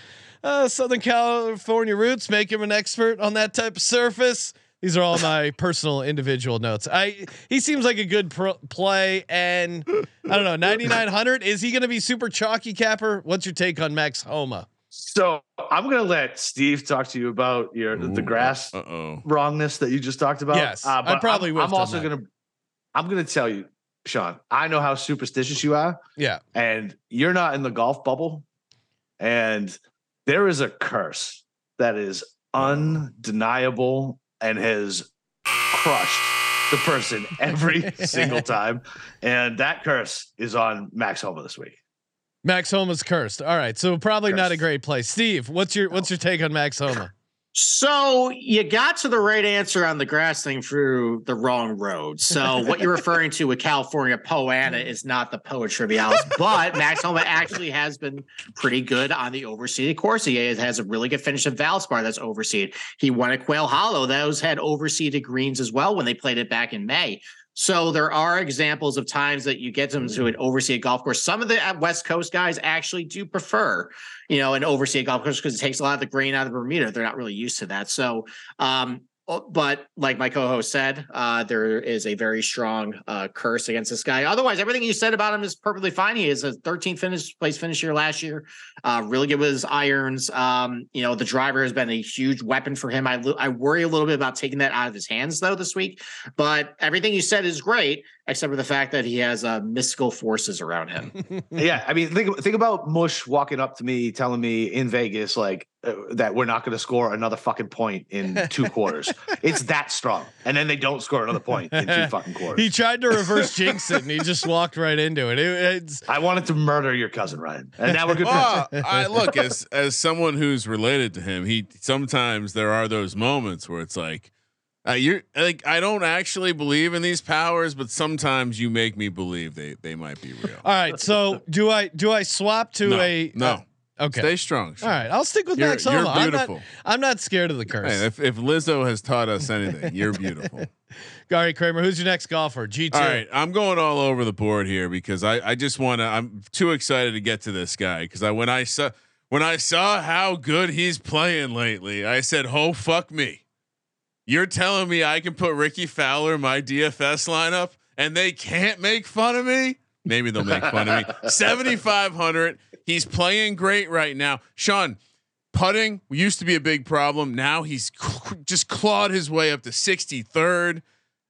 Uh, Southern California roots make him an expert on that type of surface. These are all my personal individual notes. I he seems like a good pro- play, and I don't know ninety nine hundred. Is he going to be super chalky capper? What's your take on Max Homa? So I'm gonna let Steve talk to you about your the grass Uh oh. wrongness that you just talked about. Yes, uh, I probably I'm, whiffed I'm also gonna I'm gonna tell you, Sean. I know how superstitious you are, Yeah, and you're not in the golf bubble. And there is a curse that is undeniable and has crushed the person every single time. And that curse is on Max Homa this week. Max Homa's cursed. All right, so probably not a great play. Steve, what's your what's your take on Max Homa? So you got to the right answer on the grass thing through the wrong road. So what you're referring to with California Poa annua is not the Poa Trivialis, but Max Homa actually has been pretty good on the overseeded course. He has a really good finish at Valspar that's overseeded. He won at Quail Hollow. Those had overseeded greens as well when they played it back in May. So there are examples of times that you get them to an overseeded golf course. Some of the uh, West Coast guys actually do prefer, you know, an overseeded golf course because it takes a lot of the grain out of Bermuda. They're not really used to that. So, um, but like my co-host said, uh, there is a very strong uh, curse against this guy. Otherwise, everything you said about him is perfectly fine. He is a 13th finish place finish here last year. Uh, really good with his irons. Um, you know, the driver has been a huge weapon for him. I I worry a little bit about taking that out of his hands though this week. But everything you said is great, except for the fact that he has uh, mystical forces around him. yeah, I mean, think think about Mush walking up to me, telling me in Vegas like uh, that we're not going to score another fucking point in two quarters. It's that strong, and then they don't score another point in two fucking quarters. He tried to reverse jinx it, and he just walked right into it. It- it's I wanted to murder your cousin Ryan, and now we're good Well. I look as as someone who's related to him. He sometimes there are those moments where it's like, uh, you're like I don't actually believe in these powers, but sometimes you make me believe they they might be real. all right. So do I do I swap to no, a no. uh, okay. Stay strong. all right, I'll stick with You're- Max you're Homa. I'm not, beautiful. I'm not scared of the curse. Hey, if, if Lizzo has taught us anything, you're beautiful. Gary Kramer, who's your next golfer? G two. All right, I'm going all over the board here because I, I just want to. I'm too excited to get to this guy because I when I saw when I saw how good he's playing lately, I said, "Oh fuck me!" You're telling me I can put Rickie Fowler in my DFS lineup and they can't make fun of me? Maybe they'll make fun of me. 7,500. He's playing great right now. Sean, putting used to be a big problem. Now he's just clawed his way up to 63rd.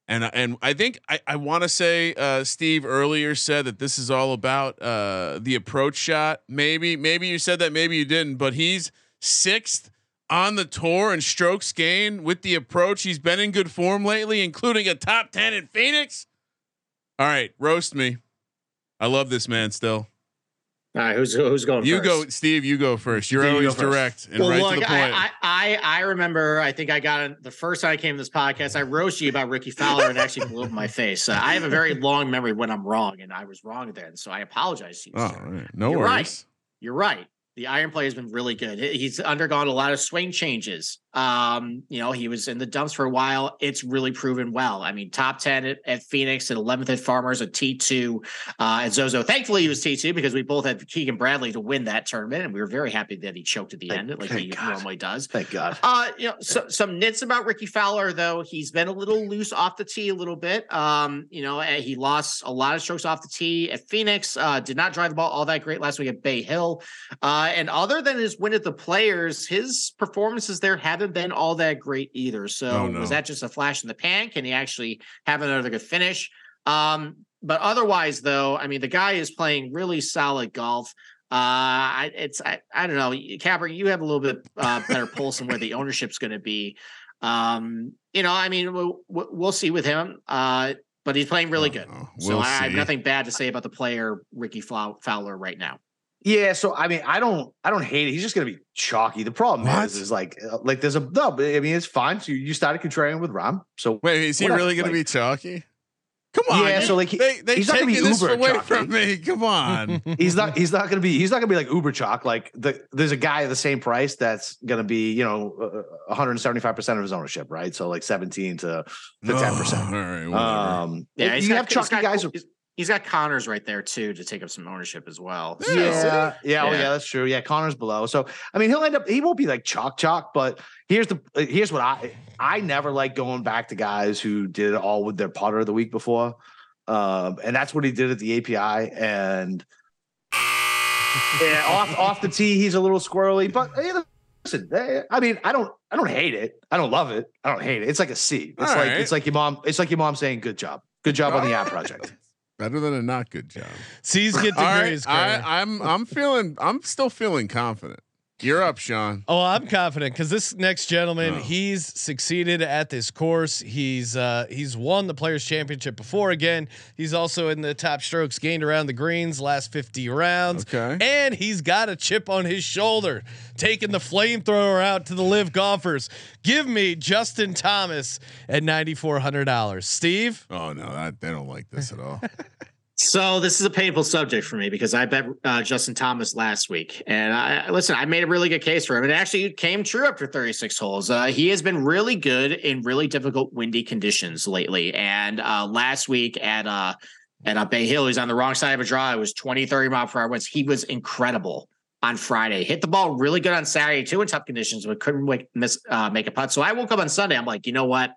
And and I think I, I want to say uh, Steve earlier said that this is all about uh, the approach shot. Maybe maybe you said that, maybe you didn't. But he's sixth on the tour and strokes gained with the approach. He's been in good form lately, including a top ten in Phoenix. All right, roast me. I love this man still. All right, who's who's going? You first? go, Steve. You go first. You're Steve, you always go first. direct and well, right look, to the point. I, I, I I remember. I think I got it the first time I came to this podcast. I roasted you about Rickie Fowler and actually blew up my face. Uh, I have a very long memory when I'm wrong, and I was wrong then. So I apologize to you. oh, sir. all right. no You're worries. right. You're right. The iron play has been really good. He's undergone a lot of swing changes. Um, you know, he was in the dumps for a while. It's really proven well. I mean, top 10 at, at Phoenix and 11th at Farmers, a T2 uh, at Zozo. Thankfully, he was T2 because we both had Keegan Bradley to win that tournament. And we were very happy that he choked at the Thank- end, like he God. normally does. Thank God. Uh, you know, so, some nits about Rickie Fowler though. He's been a little loose off the tee a little bit. Um, you know, eh, he lost a lot of strokes off the tee at Phoenix. Uh, did not drive the ball all that great last week at Bay Hill. Uh, and other than his win at the Players, his performances there haven't been all that great either. So Oh, no. was that just a flash in the pan? Can he actually have another good finish? Um, but otherwise, though, I mean, the guy is playing really solid golf. Uh, I, it's I, I don't know, Capper, you have a little bit uh, better pulse on where the ownership's going to be. Um, you know, I mean, we'll, we'll see with him. Uh, but he's playing really good. Oh, so we'll I, I have nothing bad to say about the player Rickie Fowler right now. Yeah, so I mean, I don't, I don't hate it. He's just gonna be chalky. The problem What? is, is like, uh, like there's a no. But I mean, it's fine. So you, you started contrarian with Rahm. So Wait, is he Whatever, really going like- to be chalky? Come on. Yeah, you- so, like, he- they they he's not gonna be this uber away chalky. from me. Come on. he's not he's not gonna be he's not gonna be like uber chalk like the there's a guy at the same price that's gonna be you know uh, 175 percent of his ownership right so like 17 to to 10 Oh, percent all right. whatever. um Yeah, you have he's chalky guys who- he's- got Conners right there too to take up some ownership as well. Yeah, yeah, yeah, oh Yeah. yeah, that's true. Yeah, Connor's below. So I mean, he'll end up. He won't be like chalk chalk, but here's the uh, here's what I I never like going back to guys who did it all with their putter the week before, um, and that's what he did at the API. And yeah, off off the tee, he's a little squirrely, but hey, listen, eh, I mean, I don't I don't hate it. I don't love it. I don't hate it. It's like a C. It's All like right. it's like your mom. It's like your mom saying, "Good job, good job on the app project." Better than a not good job. C's get All right, degrees. I, I'm I'm feeling I'm still feeling confident. You're up, Sean. Oh, I'm confident because this next gentleman, Oh. he's succeeded at this course. He's uh, he's won the Players Championship before. Again, he's also in the top strokes gained around the greens last 50 rounds. Okay. and he's got a chip on his shoulder, taking the flamethrower out to the live golfers. Give me Justin Thomas at ninety four hundred dollars. Steve, Oh no, that, they don't like this at all. So this is a painful subject for me because I bet uh, Justin Thomas last week, and I listen. I made a really good case for him. It actually came true after 36 holes. Uh, he has been really good in really difficult windy conditions lately. And uh, last week at uh, at uh, Bay Hill, he's on the wrong side of a draw. It was 20, 30 mile per hour winds. He was incredible on Friday. Hit the ball really good on Saturday too in tough conditions, but couldn't wake, miss uh, make a putt. So I woke up on Sunday. I'm like, you know what?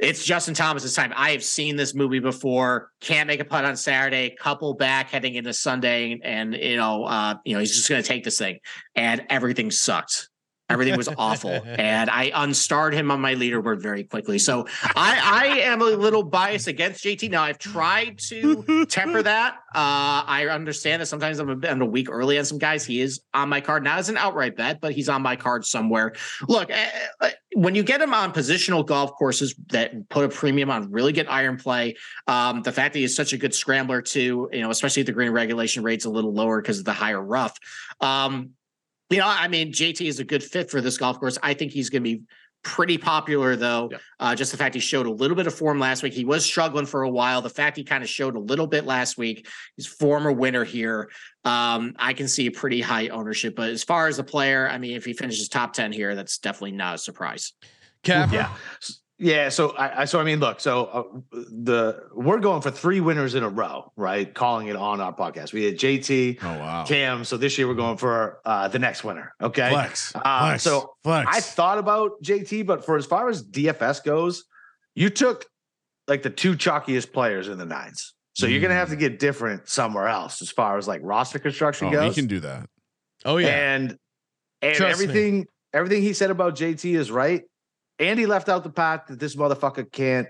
It's Justin Thomas's time. I have seen this movie before. Can't make a putt on Saturday. Couple back heading into Sunday, and you know, uh, you know, he's just going to take this thing. And everything sucked. Everything was awful, and I unstarred him on my leaderboard very quickly. So I, I am a little biased against JT. Now I've tried to temper that. Uh, I understand that sometimes I'm a, bit- I'm a week early on some guys. He is on my card, not as an outright bet, but he's on my card somewhere. Look, eh, eh, when you get him on positional golf courses that put a premium on really good iron play, um, the fact that he's such a good scrambler too, you know, especially the green regulation rate's a little lower because of the higher rough. Um, you know, I mean, JT is a good fit for this golf course. I think he's going to be pretty popular though. Yeah. Uh, just the fact he showed a little bit of form last week. He was struggling for a while. The fact he kind of showed a little bit last week, he's former winner here. Um, I can see a pretty high ownership. But as far as the player, I mean, if he finishes top 10 here, that's definitely not a surprise. Capper. Yeah. Yeah. So I, I so I mean, look, so uh, the we're going for three winners in a row, right? Calling it on our podcast. We had JT, Oh wow. Cam. So this year we're going for uh the next winner. Okay. Flex. Uh, Flex. so flex. I thought about JT, but for as far as DFS goes, you took like the two chalkiest players in the nines. So you're gonna have to get different somewhere else as far as like roster construction goes. oh, he goes. can do that. Oh yeah. And and Trust me. everything everything he said about JT is right. And he left out the part that this motherfucker can't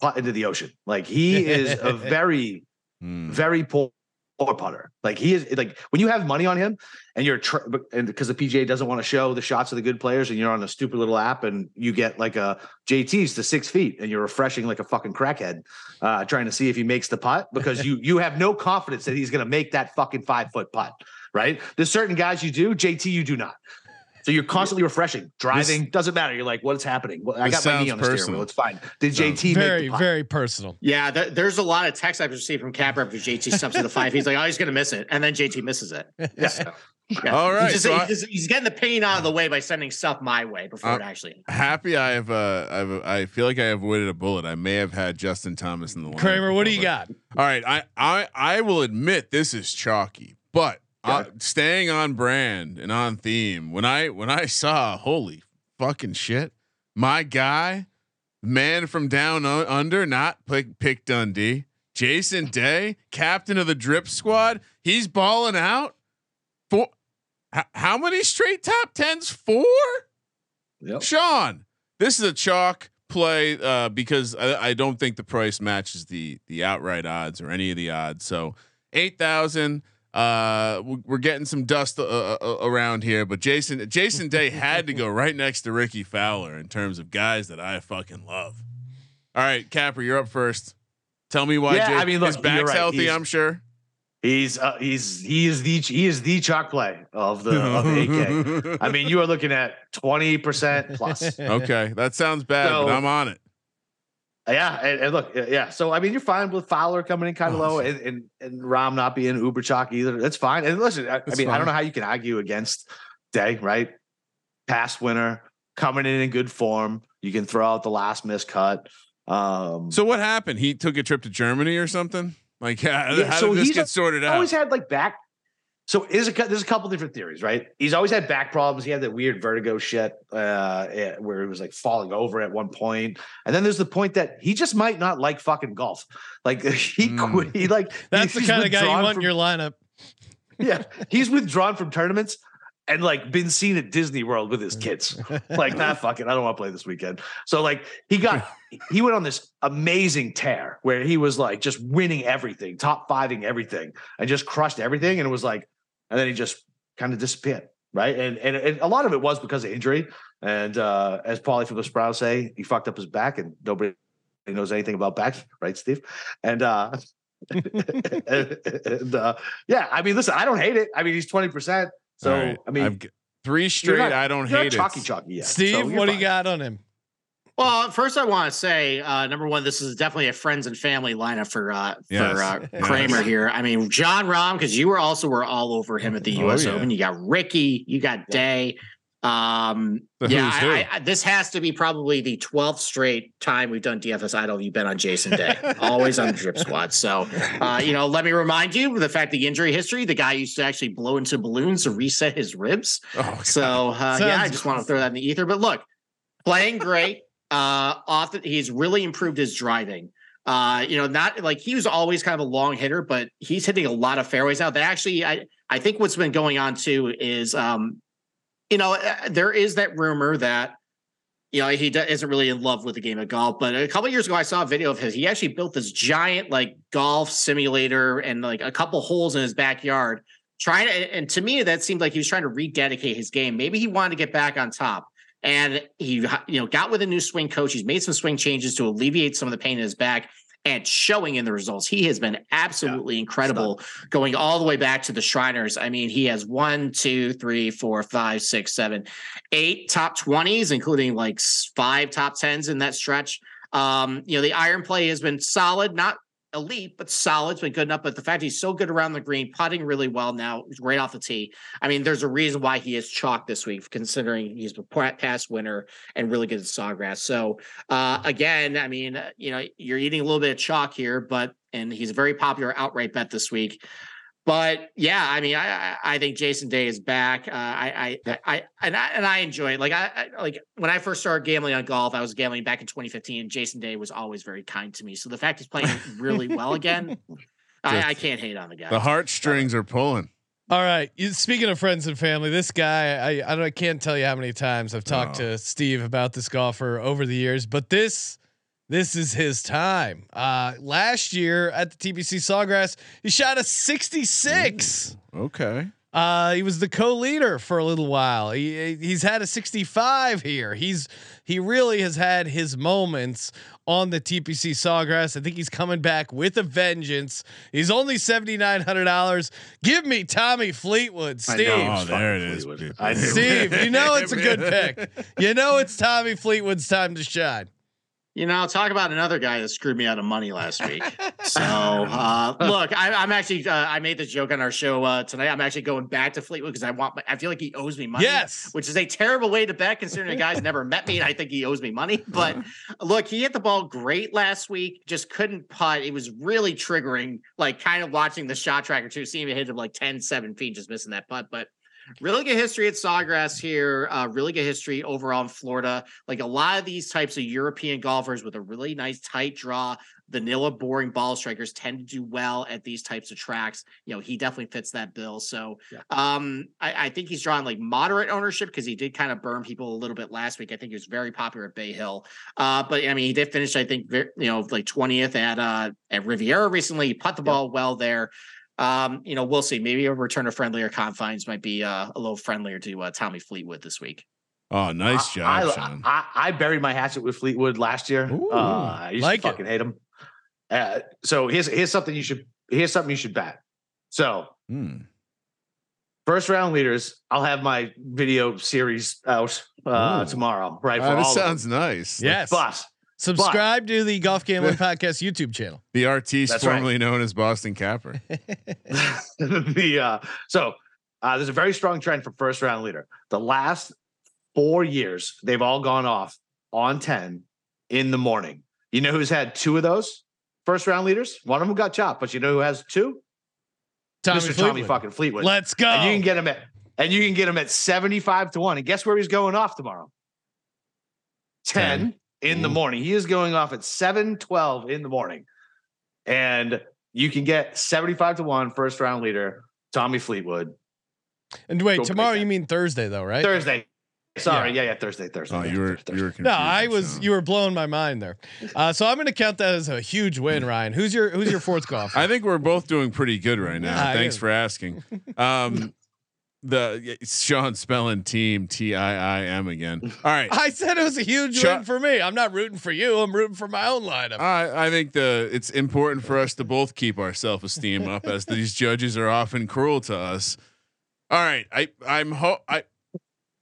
putt into the ocean. Like he is a very, Hmm. very poor, putter. Like he is like when you have money on him and you're tr- and because the PGA doesn't want to show the shots of the good players and you're on a stupid little app and you get like a JT's to six feet and you're refreshing like a fucking crackhead, uh, trying to see if he makes the putt because you you have no confidence that he's gonna make that fucking five foot putt. Right? There's certain guys you do, JT you do not. So you're constantly refreshing, driving, doesn't matter. You're like, what's happening? Well, I got my knee on the steering personal. wheel. It's fine. Did Sounds JT make very the putt? very personal. Yeah, there, there's a lot of texts I've received from Capper after JT steps to the five. He's like, oh, he's going to miss it. And then JT misses it. Yeah. Yeah. All right, He's, just, so he's, I- just- he's getting the pain out of the way by sending stuff my way before Uh, it actually. Happy I have uh I've I feel like I avoided a bullet. I may have had Justin Thomas in the line. Kramer, what do you got? All right, I I I will admit this is chalky, but uh, staying on brand and on theme. When I when I saw holy fucking shit, my guy, man from down under, not pick pick Dundee, Jason Day, captain of the drip squad, he's balling out. Four, h- how many straight top tens? Four. Yep. Sean, this is a chalk play uh, because I, I don't think the price matches the the outright odds or any of the odds. So eight thousand. Uh, we- we're getting some dust uh, uh, around here, but Jason Jason Day had to go right next to Rickie Fowler in terms of guys that I fucking love. All right, Capper, you're up first. Tell me why. Yeah, Jay- I mean, look, his back's right. healthy. He's- I'm sure. He's uh, he's he is the he is the chalk play of the of the AK. I mean, you are looking at twenty percent plus. okay, that sounds bad, but I'm on it. Yeah, and, and look, yeah. So I mean, you're fine with Fowler coming in kind of Oh, low, and, and and Rahm not being uber chalk either. That's fine. And listen, I, I mean, I don't know how you can argue against Day, right? Past winner, coming in in good form. You can throw out the last miscut. Um, So what happened? He took a trip to Germany or something? Like, how, Yeah, how so did this get sorted out? always had like back. So is a there's a couple different theories, right? He's always had back problems. He had that weird vertigo shit uh, eh, where he was like falling over at one point. and then there's the point that he just might not like fucking golf. Like he Mm. quit. He like That's the kind of guy you want in your lineup. yeah, he's withdrawn from tournaments and like been seen at Disney World with his kids. Like, nah, fuck it, I don't want to play this weekend. So like he got he went on this amazing tear where he was like just winning everything, top fiving everything, and just crushed everything. And it was like, and then he just kind of disappeared. Right. And, and and a lot of it was because of injury. And uh as Paulie from the Sprout say, he fucked up his back and nobody knows anything about backs, right, Steve? And uh and uh, yeah, I mean, listen, I don't hate it. I mean, he's 20%. So, All right. I mean, I've three straight. not- I don't hate not chalky it. chalky yet. Steve, so what do you got on him? Well, first I want to say, uh, number one, this is definitely a friends and family lineup for uh, Yes. for uh, Yes. Kramer here. I mean, Jon Rahm, because you were also were all over him at the Oh, U.S. yeah. Open. You got Rickie, you got Day. Um, The yeah, I. I, I- this has to be probably the twelfth straight time we've done DFS Idol. You've been on Jason Day, always on the drip squad. So, uh, you know, let me remind you of the fact the injury history. The guy used to actually blow into balloons to reset his ribs. Oh, So uh, yeah, I just want to throw that in the ether. But look, playing great. Uh, often he's really improved his driving. Uh, you know, not like he was always kind of a long hitter, but he's hitting a lot of fairways out. That actually, I I think what's been going on too is, um, you know, uh, there is that rumor that. You know, he isn't really in love with the game of golf. But a couple years ago, I saw a video of his. He actually built this giant like golf simulator and like a couple holes in his backyard trying to and to me that seemed like he was trying to rededicate his game maybe he wanted to get back on top and he you know got with a new swing coach. He's made some swing changes to alleviate some of the pain in his back and showing in the results. He has been absolutely incredible going all the way back to the shriners. I mean he has one two three four five six seven eight top 20s including like five top 10s in that stretch. Um you know the iron play has been solid not elite, but solid. It's been good enough. But the fact he's so good around the green, putting really well now, right off the tee. I mean, there's a reason why he is chalk this week, considering he's a pa- past winner and really good at Sawgrass. So uh, again, I mean, uh, you know, you're eating a little bit of chalk here, but and he's a very popular outright bet this week. But yeah, I mean, I I, I think Jason Day is back. Uh, I, I I and I and I enjoy it. Like I, I like when I first started gambling on golf, I was gambling back in 2015. Jason Day was always very kind to me. So the fact he's playing really well again, I, I can't hate on the guy. The heartstrings are pulling. All right. Speaking of friends and family, this guy, I, I don't, I can't tell you how many times I've talked Oh. to Steve about this golfer over the years, but this, this is his time. Uh, last year at the TPC Sawgrass, he shot a 66. Okay. Uh, he was the co-leader for a little while. He he's had a 65 here. He's he really has had his moments on the TPC Sawgrass. I think he's coming back with a vengeance. He's only seventy nine hundred dollars. Give me Tommy Fleetwood, Steve. Oh, there it is. I knew. Steve, you know it's a good pick. You know it's Tommy Fleetwood's time to shine. You know, talk about another guy that screwed me out of money last week. So, uh, look, I, I'm actually, uh, I made this joke on our show uh, tonight. I'm actually going back to Fleetwood because I want, my, I feel like he owes me money. Yes. Which is a terrible way to bet considering the guy's never met me and I think he owes me money. But look, he hit the ball great last week, just couldn't putt. It was really triggering, like kind of watching the shot tracker too, seeing him hit him like 10, 7 feet, just missing that putt. But Really good history at Sawgrass here. Uh, really good history overall in Florida. Like a lot of these types of European golfers with a really nice tight draw, vanilla, boring ball strikers tend to do well at these types of tracks. You know, he definitely fits that bill. So Yeah. um, I, I think he's drawing like moderate ownership because he did kind of burn people a little bit last week. I think he was very popular at Bay Hill. Uh, but I mean, he did finish, I think, you know, like 20th at uh at Riviera recently. He put the ball well there. Um, you know, we'll see. Maybe a return to friendlier confines might be uh, a little friendlier to uh, Tommy Fleetwood this week. Oh, nice job, I, Sean. I, I buried my hatchet with Fleetwood last year. Ooh, uh, I used like to it. fucking hate him. Uh, so here's here's something you should here's something you should bet. So Hmm. first round leaders, I'll have my video series out uh, Ooh. tomorrow. Right? For this all sounds nice. Yes. But Subscribe to the Golf Gambling Podcast YouTube channel. The artiste That's right. formerly known as Boston Capper. the uh, so uh, there's a very strong trend for first round leader. The last four years, they've all gone off on 10 in the morning. You know who's had two of those first round leaders? One of them got chopped, but you know who has two? Tommy Mr. Tommy fucking Fleetwood. Let's go. And you can get him at and you can get him at 75 to 1. And guess where he's going off tomorrow? 10 in the morning. He is going off at 712 in the morning. And you can get 75 to 1 first round leader, Tommy Fleetwood. and wait, Go tomorrow you mean Thursday though, right? Thursday. Sorry, yeah, yeah, Thursday, Thursday. Oh, yeah, you were Thursday. you were confused. No, I was. Sean. You were blowing my mind there. Uh, so I'm going to count that as a huge win, Ryan. Who's your Who's your fourth golfer? I think we're both doing pretty good right now. Yeah, Thanks for asking. Um, the Sean spelling team T I I M again. All right. I said it was a huge win for me. I'm not rooting for you. I'm rooting for my own lineup. I, I think the it's important for us to both keep our self esteem up as these judges are often cruel to us. All right, I I'm ho- I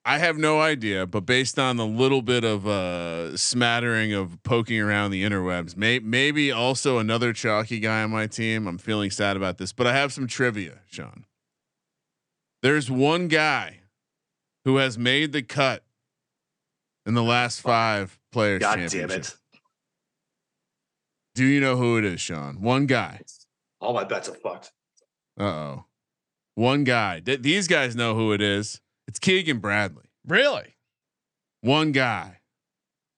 I have no idea, but based on the little bit of uh smattering of poking around the interwebs, may, maybe also another chalky guy on my team. I'm feeling sad about this, but I have some trivia, Sean. There's one guy who has made the cut in the last five players. God damn it. Do you know who it is, Sean? One guy. All my bets are fucked. Uh oh. One guy. Th- these guys know who it is. It's Keegan Bradley. really? One guy.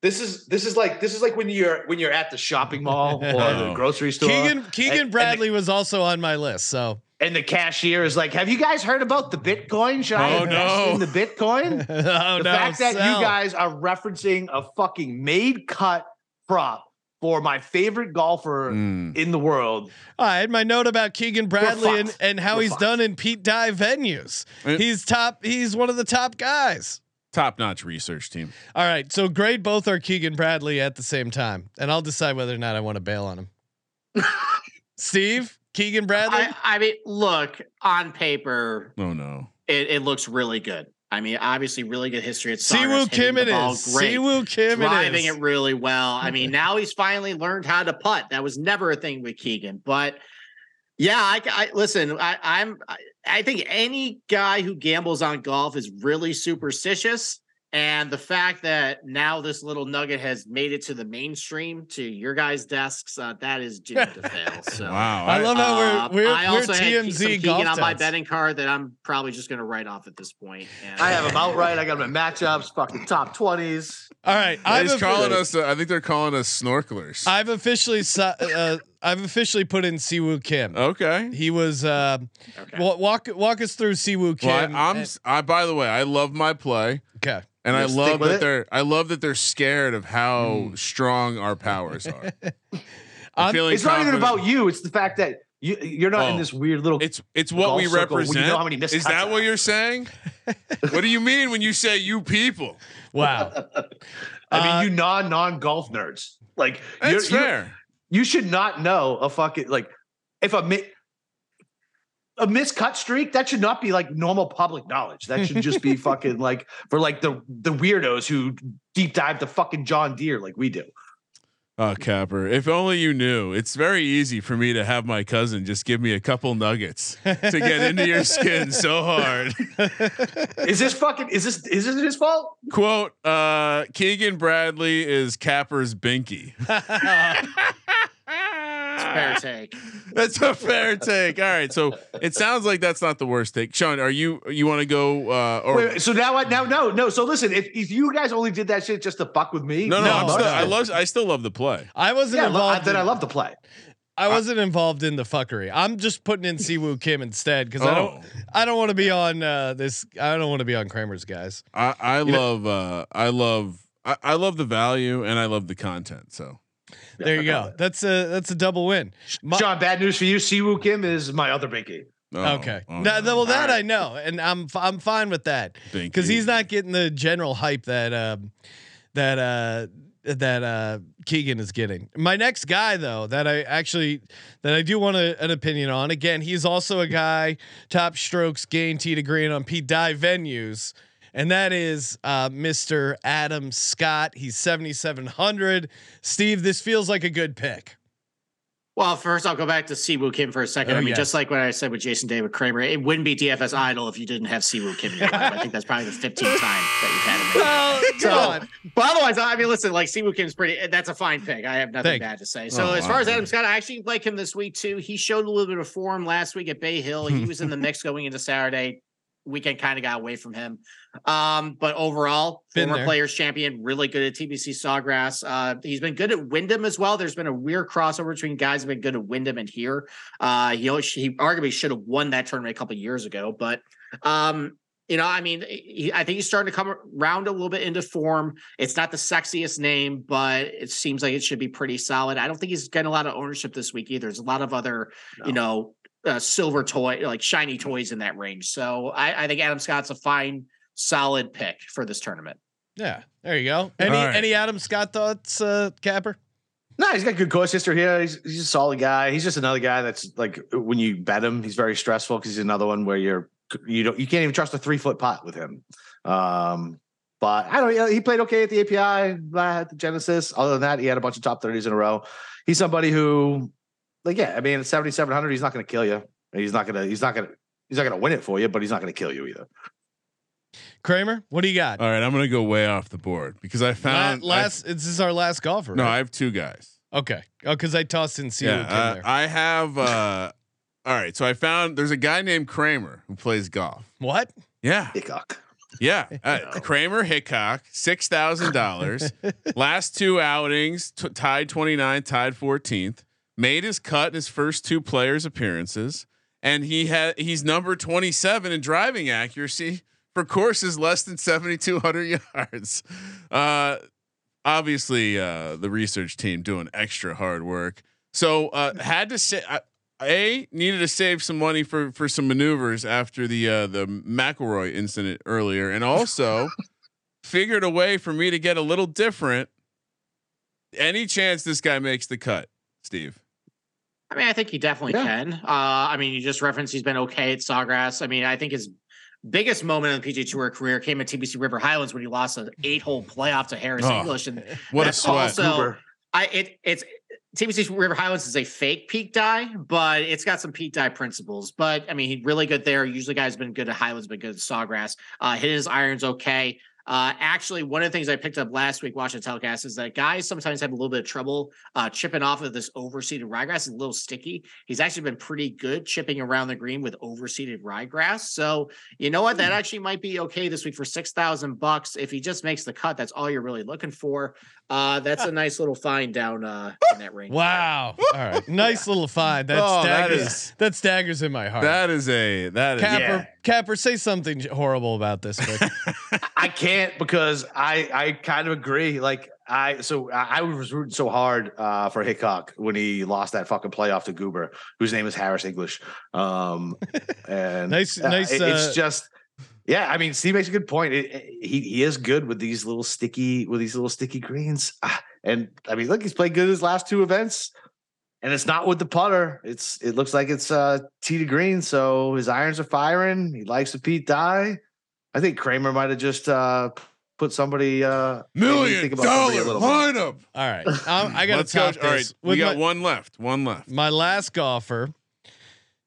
This is this is like this is like when you're when you're at the shopping mall or the grocery store. Keegan Keegan and- Bradley was also on my list. So and the cashier is like, "Have you guys heard about the Bitcoin? Should I Oh, invest no. in the Bitcoin?" oh the no, fact that sell. you guys are referencing a fucking made cut prop for my favorite golfer Mm. in the world. I had my note about Keegan Bradley and, and how You're he's fucked. done in Pete Dye venues. Eh. He's top. He's one of the top guys. Top notch research team. All right, so grade both are Keegan Bradley at the same time, and I'll decide whether or not I want to bail on him. Steve, Keegan Bradley. I, I mean, look on paper, Oh no. it, it looks really good. I mean, obviously, really good history at Siwoo Kim the it ball Siwoo Kim driving it is. it really well. I mean, now he's finally learned how to putt. That was never a thing with Keegan, but yeah, I, I listen. I, I'm. I, I think any guy who gambles on golf is really superstitious, and the fact that now this little nugget has made it to the mainstream to your guys' desks, uh, that is doomed to fail. So. Wow. I love how Uh, we're we're, I we're also had Ke- some TMZ Keegan golf on my betting card that I'm probably just going to write off at this point. And, I have them outright. I got him in matchups, fucking top twenties. All right, I've, He's offi- calling us. Uh, I think they're calling us snorkelers. I've officially si- uh, I've officially put in Siwoo Kim. okay. He was uh, Okay. walk walk us through Siwoo Kim. Well, I, I'm. and- s- I. By the way, I love my play, okay. and I You'll love that it? they're. I love that they're scared of how strong our powers are. I'm I'm- feeling It's not even about you. It's the fact that you you're not in Oh. this weird little. It's it's what we circle when you represent. know how many missed Is that are. what you're saying? what do you mean when you say you people? Wow. I mean, uh, you non non golf nerds. Like you're, That's you fair. You should not know a fucking like if a mi- a miscut streak that should not be like normal public knowledge. That should just be fucking like for like the the weirdos who deep dive the fucking John Deere like we do. Oh, Capper, if only you knew. It's very easy for me to have my cousin just give me a couple nuggets to get into your skin so hard. Is this fucking is this is this his fault? Quote, uh, Keegan Bradley is Capper's binky. fair take. That's a fair take. All right. So it sounds like that's not the worst take. Sean, are you, you want to go, uh, or Wait, wait, so now what? Now no no. So listen, if, if you guys only did that shit just to fuck with me, no, no, No, I'm still, I love, I still love the play. I wasn't yeah, I lo- I- involved. then I in- love to play. I wasn't involved in the fuckery. I'm just putting in Siwoo Kim instead because I don't. Oh. I don't want to be on uh, this. I don't want to be on Kramer's guys. I, I You know- love, uh, I love, I, I love the value and I love the content. So There you go. That's a that's a double win. My- John, bad news for you. Siwoo Kim is my other binky. oh, okay. oh, Now, no. well, that All I know, and I'm f- I'm fine with that because he's not getting the general hype that um, that uh, that uh, Keegan is getting. My next guy, though, that I actually that I do want a, an opinion on. Again, he's also a guy top strokes gain tee to green on Pete Dye venues. And that is uh, Mr. Adam Scott. He's 7,700. Steve, this feels like a good pick. Well, first I'll go back to Siwoo Kim for a second. Oh, I mean, yes. just like what I said with Jason David Kramer, it wouldn't be DFS Idol if you didn't have Siwoo Kim in your lineup. I think that's probably the 15th time that you've had him. Well, So, but otherwise, I mean, listen, like Siwoo Kim's pretty. That's a fine pick. I have nothing Thank bad to say. So Oh, as far wow. as Adam Scott, I actually like him this week too. He showed a little bit of form last week at Bay Hill. He was in the mix going into Saturday. Weekend kind of got away from him. Um, but overall, Been former there. players champion, really good at TPC Sawgrass. Uh, he's been good at Wyndham as well. There's been a weird crossover between guys who've been good at Wyndham and here. Uh, he, always- he arguably should have won that tournament a couple years ago, but um, you know, I mean, he, I think he's starting to come around a little bit into form. It's not the sexiest name, but it seems like it should be pretty solid. I don't think he's getting a lot of ownership this week either. There's a lot of other, you know, uh, silver toy, like shiny toys in that range. So I, I think Adam Scott's a fine, solid pick for this tournament. Yeah, there you go. Any All right. any Adam Scott thoughts, uh, Capper? No, he's got good course history here. He's, he's a solid guy. He's just another guy that's like when you bet him, he's very stressful because he's another one where you're you don't you can't even trust a three foot pot with him. Um, but I don't. know. He played okay at the API uh, at the Genesis. Other than that, he had a bunch of top thirties in a row. He's somebody who, like, yeah, I mean, at seventy seven hundred, he's not going to kill you. He's not gonna. He's not gonna. He's not gonna win it for you, but he's not going to kill you either. Kramer, what do you got? All right, I'm gonna go way off the board because I La- found last, this is our last golfer. No, right? I have two guys. okay. Oh, because I tossed in Siwoo yeah, uh. I have. uh All right, so I found there's a guy named Kramer who plays golf. what? Yeah, Hickok. yeah. Uh, Kramer Hickok, six thousand dollars. Last two outings, t- tied 29, tied 14th. Made his cut in his first two players appearances, and he had he's number 27 in driving accuracy for courses less than 7,200 yards. Uh, obviously, uh, the research team doing extra hard work. So uh, had to say. I, a needed to save some money for for some maneuvers after the uh, the McIlroy incident earlier, and also figured a way for me to get a little different. Any chance this guy makes the cut, Steve? I mean, I think he definitely Yeah. can. Uh, I mean, you just referenced he's been okay at Sawgrass. I mean, I think his biggest moment in the PGA Tour career came at TPC River Highlands when he lost an eight-hole playoff to Harris Oh, English, and What a sweat! also- Goober. I it it's TPC River Highlands is a fake Pete Dye, but it's got some Pete Dye principles. But I mean, he's really good there. Usually, guys been good at Highlands, been good at Sawgrass. Uh, hit his irons okay. Uh, actually, one of the things I picked up last week watching the telecast is that guys sometimes have a little bit of trouble uh, chipping off of this overseeded ryegrass. It's a little sticky. He's actually been pretty good chipping around the green with overseeded ryegrass. So you know what? That actually might be okay this week for six thousand bucks. If he just makes the cut, that's all you're really looking for. Uh, that's a nice little find down uh, in that range. Wow. All right. Nice little find. That Oh, that staggers. is- that staggers in my heart. That is a that is Capper, Yeah. Capper, say something horrible about this. I can't because I I kind of agree. Like I so I, I was rooting so hard uh, for Hickok when he lost that fucking playoff to Goober, whose name is Harris English. Um, and Nice- uh, nice, it- uh, it's just. Yeah, I mean, Steve makes a good point. It, it- he he is good with these little sticky with these little sticky greens, Ah, and I mean, look, he's played good his last two events, and it's not with the putter. It's it looks like it's uh tee to green, so his irons are firing. He likes to Pete Dye. I think Kramer might have just uh put somebody uh made me million think about somebody dollar a little bit. lineup. All right. Um, I got to go. top All this. right, we with got my, one left. One left. my last golfer.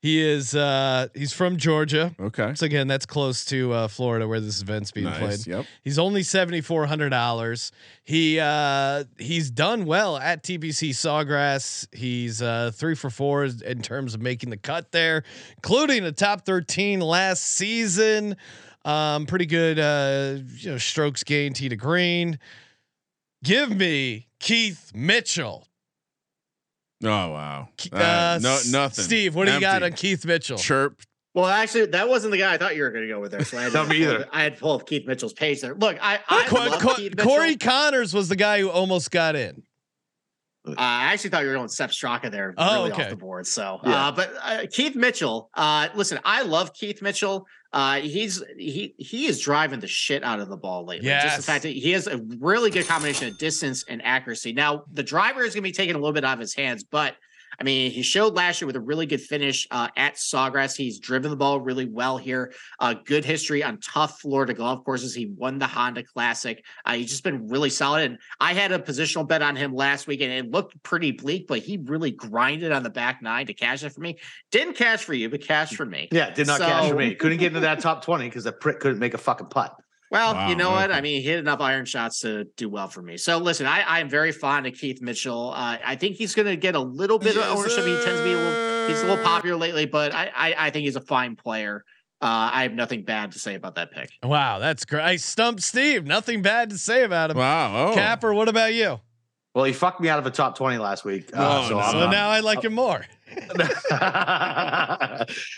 He is uh he's from Georgia. Okay. So again, that's close to uh, Florida where this event's being Nice. played. Yep. He's only seventy four hundred dollars. He uh he's done well at TPC Sawgrass. He's uh three for four in terms of making the cut there, including a top thirteen last season. Um, pretty good uh you know strokes gained tee to green. Give me Keith Mitchell. Oh wow. Uh, Uh, no, nothing. Steve, what do you got on Keith Mitchell? Chirp. Well, actually, that wasn't the guy I thought you were going to go with there. So I had Not me either. I had to pull up Keith Mitchell's page there. Look, I, I Co- love Co- Keith Mitchell. Corey Conners was the guy who almost got in. Uh, I actually thought you were going Sepp Straka there, Oh, really okay. off the board. So, Yeah. uh, but uh, Keith Mitchell, uh, listen, I love Keith Mitchell. Uh, he's he he is driving the shit out of the ball lately. Just Yes. the fact that he has a really good combination of distance and accuracy. Now, the driver is going to be taking a little bit out of his hands, but I mean, he showed last year with a really good finish uh, at Sawgrass. He's driven the ball really well here. Uh, good history on tough Florida golf courses. He won the Honda Classic. Uh, he's just been really solid. And I had a positional bet on him last week, and it looked pretty bleak, but he really grinded on the back nine to cash it for me. Didn't cash for you, but cash for me. Yeah, did not cash for me. Couldn't get into that top 20 because the prick couldn't make a fucking putt. Well, Wow, you know what? okay. I mean, he hit enough iron shots to do well for me. So listen, I, I am very fond of Keith Mitchell. Uh, I think he's going to get a little bit Yes, of ownership. He tends to be a little, he's a little popular lately, but I, I, I think he's a fine player. Uh, I have nothing bad to say about that pick. Wow, that's great. I stumped Steve. Nothing bad to say about him. Wow. Oh. Capper, what about you? Well, he fucked me out of a top 20 last week. Uh, Oh, so no. So now I like him more.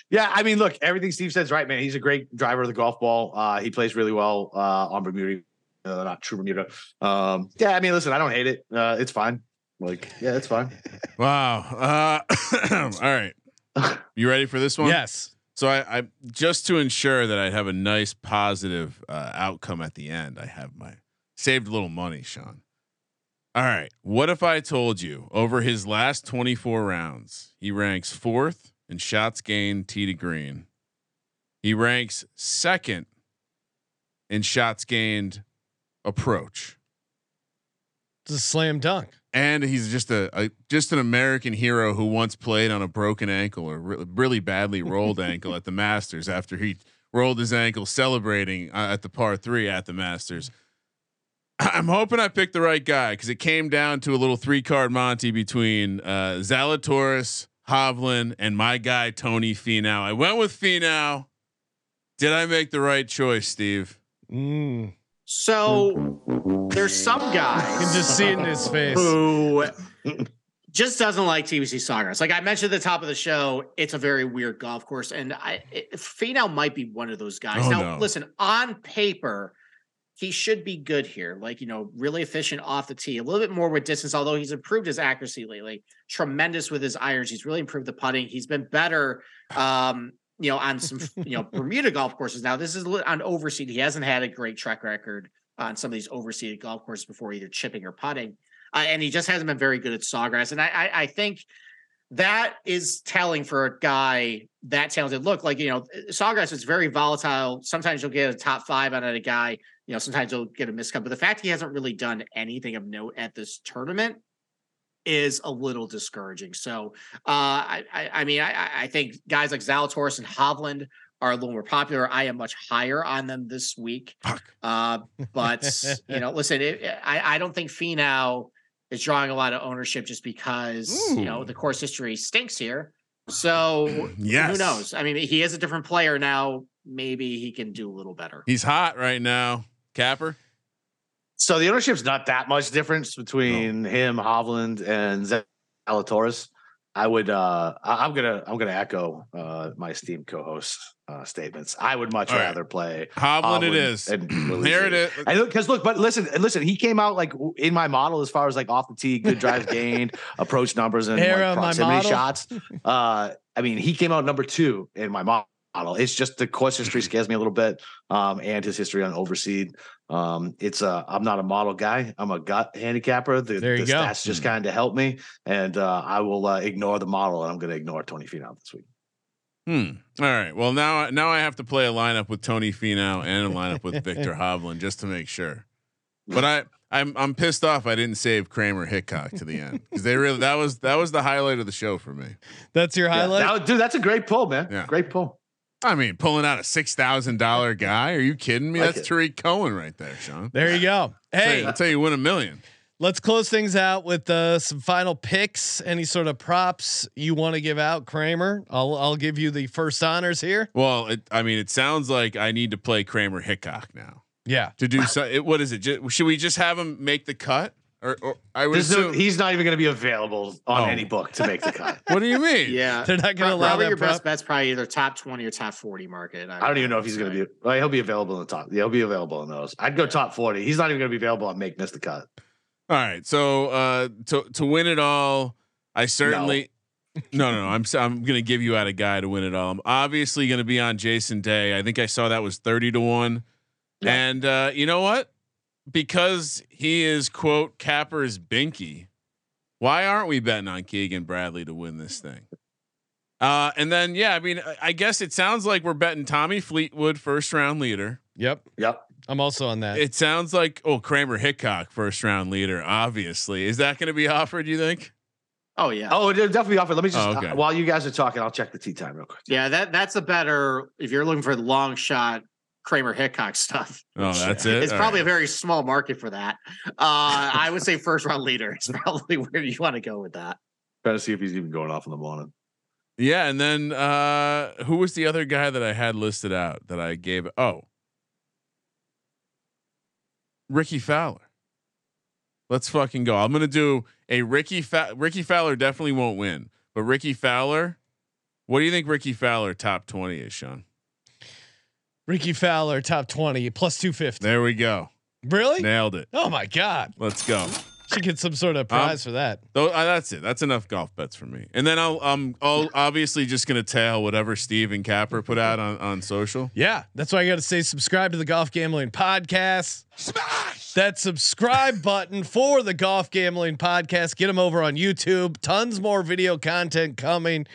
yeah, I mean, look, everything Steve says right, man. He's a great driver of the golf ball. Uh, he plays really well uh, on Bermuda, uh, not true Bermuda. Um, yeah, I mean, listen, I don't hate it. Uh, it's fine. Like, yeah, it's fine. Wow. Uh, all right. You ready for this one? Yes. So I, I just to ensure that I'd have a nice positive uh, outcome at the end, I have my saved a little money, Sean. All right. What if I told you over his last 24 rounds, he ranks fourth in shots gained tee to green. He ranks second in shots gained approach. It's a slam dunk. And he's just a, a just an American hero who once played on a broken ankle or re- really badly rolled ankle at the Masters after he rolled his ankle celebrating uh, at the par three at the Masters. I'm hoping I picked the right guy because it came down to a little three card Monty between uh, Zalatoris, Hovland, and my guy Tony Finau. I went with Finau. Did I make the right choice, Steve? Mm. So there's some You guys can just see it in his face. who just doesn't like TPC Sawgrass. Like I mentioned at the top of the show, it's a very weird golf course, and I it, Finau might be one of those guys. Oh, now, no. listen, on paper, he should be good here. Like you know, really efficient off the tee, a little bit more with distance. Although he's improved his accuracy lately, tremendous with his irons. He's really improved the putting. He's been better. Um, you know, on some you know Bermuda golf courses. Now, this is on overseed. He hasn't had a great track record on some of these overseeded golf courses before, either chipping or putting uh, and he just hasn't been very good at Sawgrass. And I, I, I think that is telling for a guy that talented. Look, like you know, Sawgrass is very volatile. Sometimes you'll get a top five out of a guy. You know, sometimes you'll get a miscut. But the fact he hasn't really done anything of note at this tournament is a little discouraging. So, uh, I, I, I mean, I, I- think guys like Zalatoris and Hovland are a little more popular. I am much higher on them this week. Uh, but you know, listen, it, I, I don't think Finau is drawing a lot of ownership just because you know the course history stinks here. So Yes. who knows? I mean, he is a different player now. Maybe he can do a little better. He's hot right now. Capper. So the ownership's not that much difference between him, Hovland, and Zalatoris. I would uh I- I'm gonna I'm gonna echo uh my esteemed co-host uh statements. I would much All right. rather play Hovland, it Hovland and Willie There it Z. is. I look because look, but listen, listen, he came out like in my model as far as like off the tee, good drives gained, approach numbers, and Here like proximity shots. Uh, I mean, he came out number two in my mo- model. It's just the course history scares me a little bit, um, and his history on overseed. Um, it's a I'm not a model guy. I'm a gut handicapper. The, There you the go. stats just kind of help me, and uh, I will uh, ignore the model, and I'm going to ignore Tony Finau this week. Hmm. All right. Well, now now I have to play a lineup with Tony Finau and a lineup with Viktor Hovland just to make sure. But I I'm I'm pissed off I didn't save Kramer Hickok to the end because they really that was that was the highlight of the show for me. That's your Yeah, highlight. that dude, that's a great pull, man. Yeah. Great pull. I mean, pulling out a six thousand dollar guy? Are you kidding me? Like That's it. Tarik Cohen right there, Sean. there you go. Hey, I'll tell you win a million. let's close things out with uh, some final picks. Any sort of props you want to give out, Kramer? I'll I'll give you the first honors here. Well, it, I mean, it sounds like I need to play Kramer Hickok now Yeah. to do so. It, what is it? Ju- should we just have him make the cut? Or, or I would There's no- assume. he's not even going to be available on Oh. any book to make the cut. what do you mean? Yeah, They're not going to Pro- allow probably that your prop. best bet's probably either top twenty or top forty market. I don't even know if he's going to be. Well, he'll be available in the top. Yeah, he'll be available in those. I'd go top forty. He's not even going to be available on make miss the cut. All right. So uh to to win it all, I certainly no no no. I'm s- I'm gonna give you out a guy to win it all. I'm obviously gonna be on Jason Day. I think I saw that was thirty to one. Yeah. And uh, you know what? Because he is quote Capper's binky, Why aren't we betting on Keegan Bradley to win this thing? Uh, and then yeah, I mean, I- I guess it sounds like we're betting Tommy Fleetwood first round leader. Yep. Yep. I'm also on that. It sounds like oh Kramer Hickok first round leader. Obviously, is that going to be offered? You think? Oh yeah. Oh, it'll definitely offer. Let me just Oh, okay. uh, while you guys are talking, I'll check the tee time real quick. Yeah, that that's a better if you're looking for the long shot Kramer Hickok stuff. Oh, that's it. It's All probably right. a very small market for that. Uh, I would say first round leader is probably where you want to go with that. Trying to see if he's even going off in the morning. Yeah, and then uh who was the other guy that I had listed out that I gave? Oh, Rickie Fowler. Let's fucking go. I'm gonna do a Rickie. Fa- Rickie Fowler definitely won't win, but Rickie Fowler. What do you think Rickie Fowler top twenty is, Sean? Rickie Fowler, top 20, plus 250. There we go. Really? Nailed it. Oh my God. Let's go. Should get some sort of prize for that. Though uh, that's it. That's enough golf bets for me. And then I'll um I'll obviously just gonna tail whatever Steve and Capper put out on on social. Yeah, that's why I got to say subscribe to the Golf Gambling Podcast. Smash that subscribe button for the Golf Gambling Podcast. Get them over on YouTube. Tons more video content coming.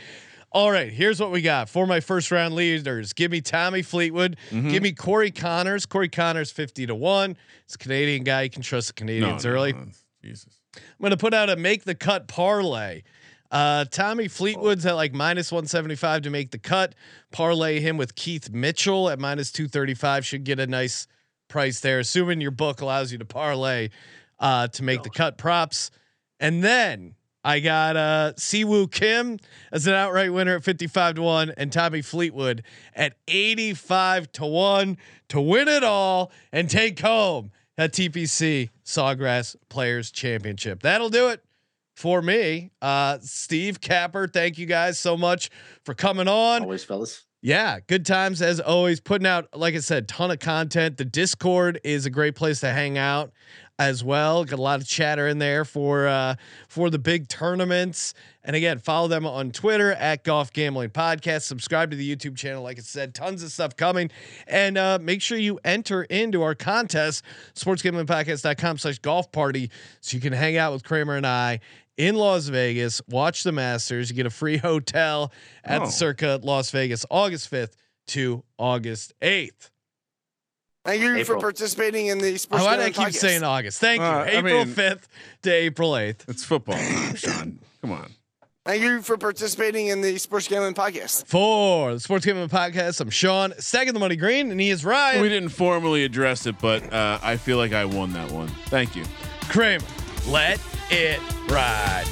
All right, here's what we got for my first round leaders. Give me Tommy Fleetwood. Mm-hmm. Give me Corey Conners. Corey Conners fifty to one. It's a Canadian guy. You can trust the Canadians no, early. no, Jesus. I'm going to put out a make the cut parlay. Uh, Tommy Fleetwood's at like minus 175 to make the cut. Parlay him with Keith Mitchell at minus 235 should get a nice price there, assuming your book allows you to parlay uh, to make the cut props. And then I got uh, Siwoo Kim as an outright winner at 55 to 1 and Tommy Fleetwood at 85 to 1 to win it all and take home that TPC Sawgrass Players Championship. That'll do it for me. Uh, Steve Capper, thank you guys so much for coming on. Always, fellas. Yeah, good times as always. Putting out, like I said, ton of content. The Discord is a great place to hang out as well. Got a lot of chatter in there for uh, for the big tournaments. And again, follow them on Twitter at Golf Gambling Podcast. Subscribe to the YouTube channel. Like I said, tons of stuff coming. And uh, make sure you enter into our contest, sportsgamblingpodcast.com slash golf party, so you can hang out with Kramer and I in Las Vegas, watch the Masters. You get a free hotel at Oh. the Circa Las Vegas, August 5th to August 8th. Thank you April. for participating in the Sports why do I keep Podcast. saying August? Thank you. Uh, I April mean- 5th to April 8th. It's football Sean. Come on. Thank you for participating in the Sports Gambling Podcast. For the Sports Gambling Podcast, I'm Sean, second the money green, and he is Ryan We didn't formally address it, but uh, I feel like I won that one. Thank you. Kramer. Let it ride.